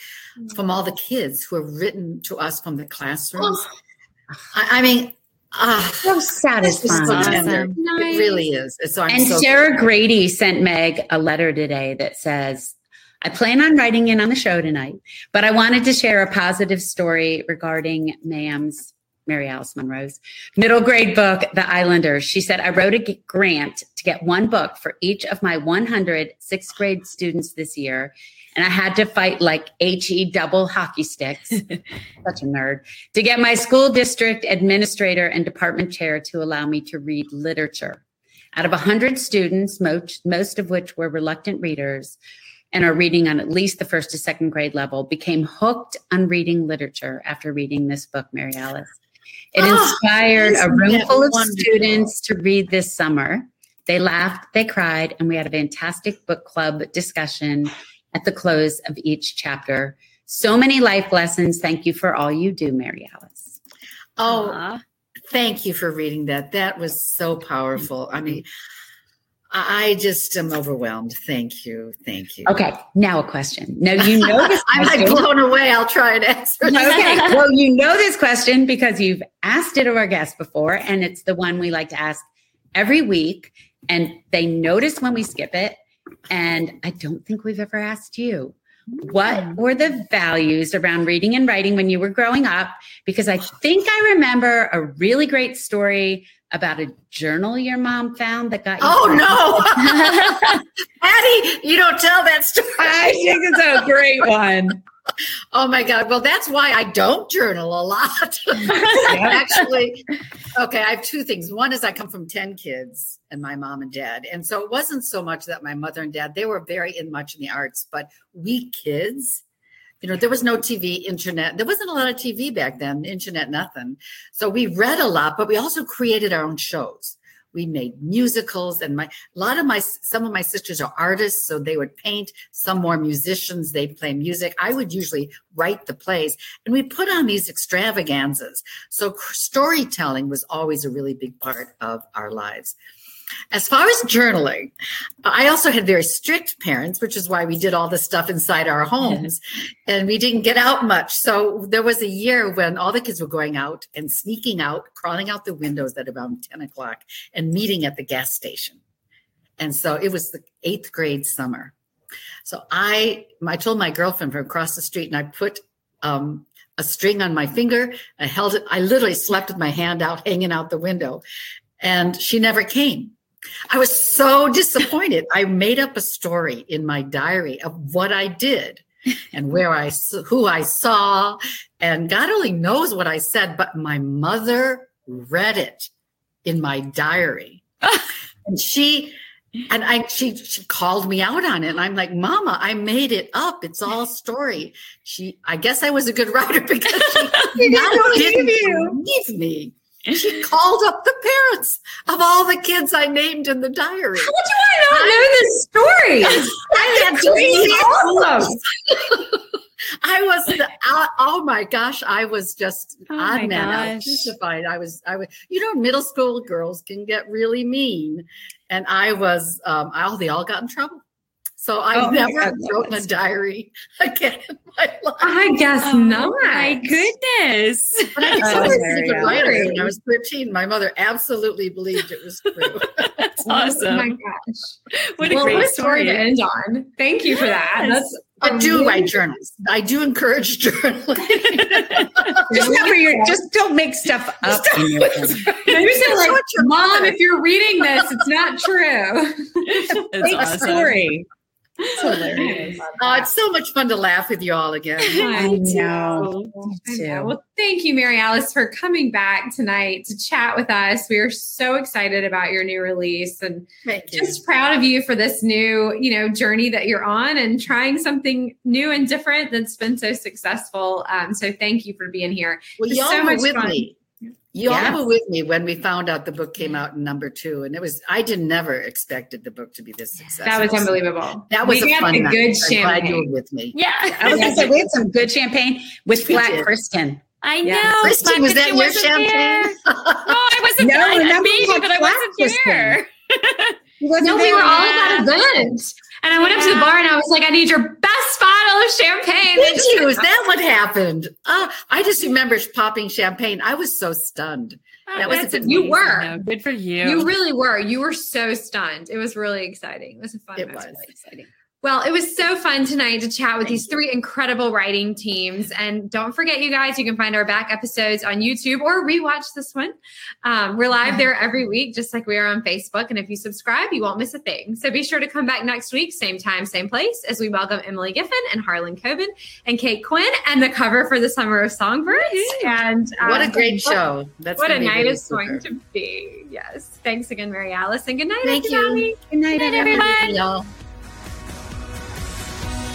H: from all the kids who have written to us from the classrooms. I, I mean, ah,
C: So
H: it's just
C: satisfying.
H: so
A: Awesome.
B: Nice.
H: It really is. And So
C: And
H: so
C: Sarah Grady sent Meg a letter today that says, I plan on writing in on the show tonight, but I wanted to share a positive story regarding Ma'am's, Mary Alice Monroe's middle grade book, The Islanders. She said, I wrote a grant to get one book for each of my 100 sixth grade students this year. And I had to fight like HE double hockey sticks, such a nerd, to get my school district administrator and department chair to allow me to read literature. Out of 100 students, most, most of which were reluctant readers and are reading on at least the first to second grade level, became hooked on reading literature after reading this book, Mary Alice. It
H: Oh,
C: inspired a
H: isn't
C: room full of
H: wonderful?
C: students to read this summer. They laughed, they cried, and we had a fantastic book club discussion at the close of each chapter. So many life lessons. Thank you for all you do, Mary Alice.
H: Oh,
A: Aw.
H: thank you for reading that. That was so powerful. I mean, I just am overwhelmed. Thank you. Thank you.
C: Okay, now a question. Now you know this
H: I'm like blown away. I'll try and answer.
C: okay, well, you know this question because you've asked it of our guests before, and it's the one we like to ask every week. And they notice when we skip it. And I don't think we've ever asked you. What were the values around reading and writing when you were growing up? Because I think I remember a really great story about a journal your mom found that got you.
H: Oh no, Patti, you don't tell that story.
C: I think it's a great one.
H: Oh my God. Well, that's why I don't journal a lot. Actually, okay, I have two things. One is I come from 10 kids and my mom and dad. And so it wasn't so much that my mother and dad, they were very in much in the arts, but we kids, you know, there was no TV, internet. There wasn't a lot of TV back then, internet, nothing. So we read a lot, but we also created our own shows. We made musicals, and my a lot of my some of my sisters are artists, so they would paint. Some more musicians, they play music. I would usually write the plays, and we put on these extravaganzas. So storytelling was always a really big part of our lives. As far as journaling, I also had very strict parents, which is why we did all the stuff inside our homes and we didn't get out much. So there was a year when all the kids were going out and sneaking out, crawling out the windows at around 10 o'clock and meeting at the gas station. And so it was the eighth grade summer. So I, I told my girlfriend from across the street and I put um, a string on my finger. I held it. I literally slept with my hand out, hanging out the window. And she never came. I was so disappointed. I made up a story in my diary of what I did and where I who I saw and God only knows what I said but my mother read it in my diary. and she and I she she called me out on it and I'm like, "Mama, I made it up. It's all story." She I guess I was a good writer because she, she didn't believe me. She called up the parents of all the kids I named in the diary.
B: How do I not I, know this story?
H: I had to read all I was the, uh, oh my gosh, I was just oh odd man out crucified. I was I was you know middle school girls can get really mean, and I was um, I, they all got in trouble. So I oh never wrote a diary again in my life.
B: I guess oh, not.
A: My goodness.
H: But I was writer when I was 13. My mother absolutely believed it was true.
A: That's awesome. Oh
B: my gosh. What a well, great what story to end on. Thank you for that. That's
H: I do write journals. I do encourage journaling.
C: just, your, just don't make stuff up.
B: you said like, Mom, if you're reading this, it's not true.
C: Fake awesome. story.
H: It's hilarious. Oh, it's so much fun to laugh with you all again.
C: I know.
B: I know. Well, thank you, Mary Alice, for coming back tonight to chat with us. We are so excited about your new release and just proud of you for this new, you know, journey that you're on and trying something new and different that's been so successful. Um, so thank you for being here.
H: Well, y'all so were with fun. me. You all were with me when we found out the book came out in number two, and it was I did never expected the book to be this successful.
B: That was unbelievable.
H: That was we a fun
B: a
H: night.
B: good champagne.
H: I'm glad you were with me.
A: Yeah,
C: I was gonna say we had some good champagne with we Black Kristin.
A: I know. Yeah.
H: Kristin, was that your champagne?
A: no, I wasn't. No, I, maybe, but I wasn't Kristin. there.
B: no, we were all at events. And I went up to the bar and I was like, I need your best bottle of champagne.
H: Did you? Is that what happened? Uh, I just remember popping champagne. I was so stunned.
B: Oh, that was amazing. you were
A: no, good for you.
B: You really were. You were so stunned. It was really exciting. It was a fun.
H: It was really exciting.
B: Well, it was so fun tonight to chat with Thank these three you. incredible writing teams. And don't forget, you guys, you can find our back episodes on YouTube or rewatch this one. Um, we're live there every week, just like we are on Facebook. And if you subscribe, you won't miss a thing. So be sure to come back next week, same time, same place, as we welcome Emily Giffin and Harlan Coben and Kate Quinn and the cover for the Summer of Songbirds. And
H: um, what a great show!
B: That's what a night it's super. going to be. Yes. Thanks again, Mary Alice, and good night,
H: Thank
B: everybody.
H: you.
B: Good night,
A: good night everyone.
H: Y'all.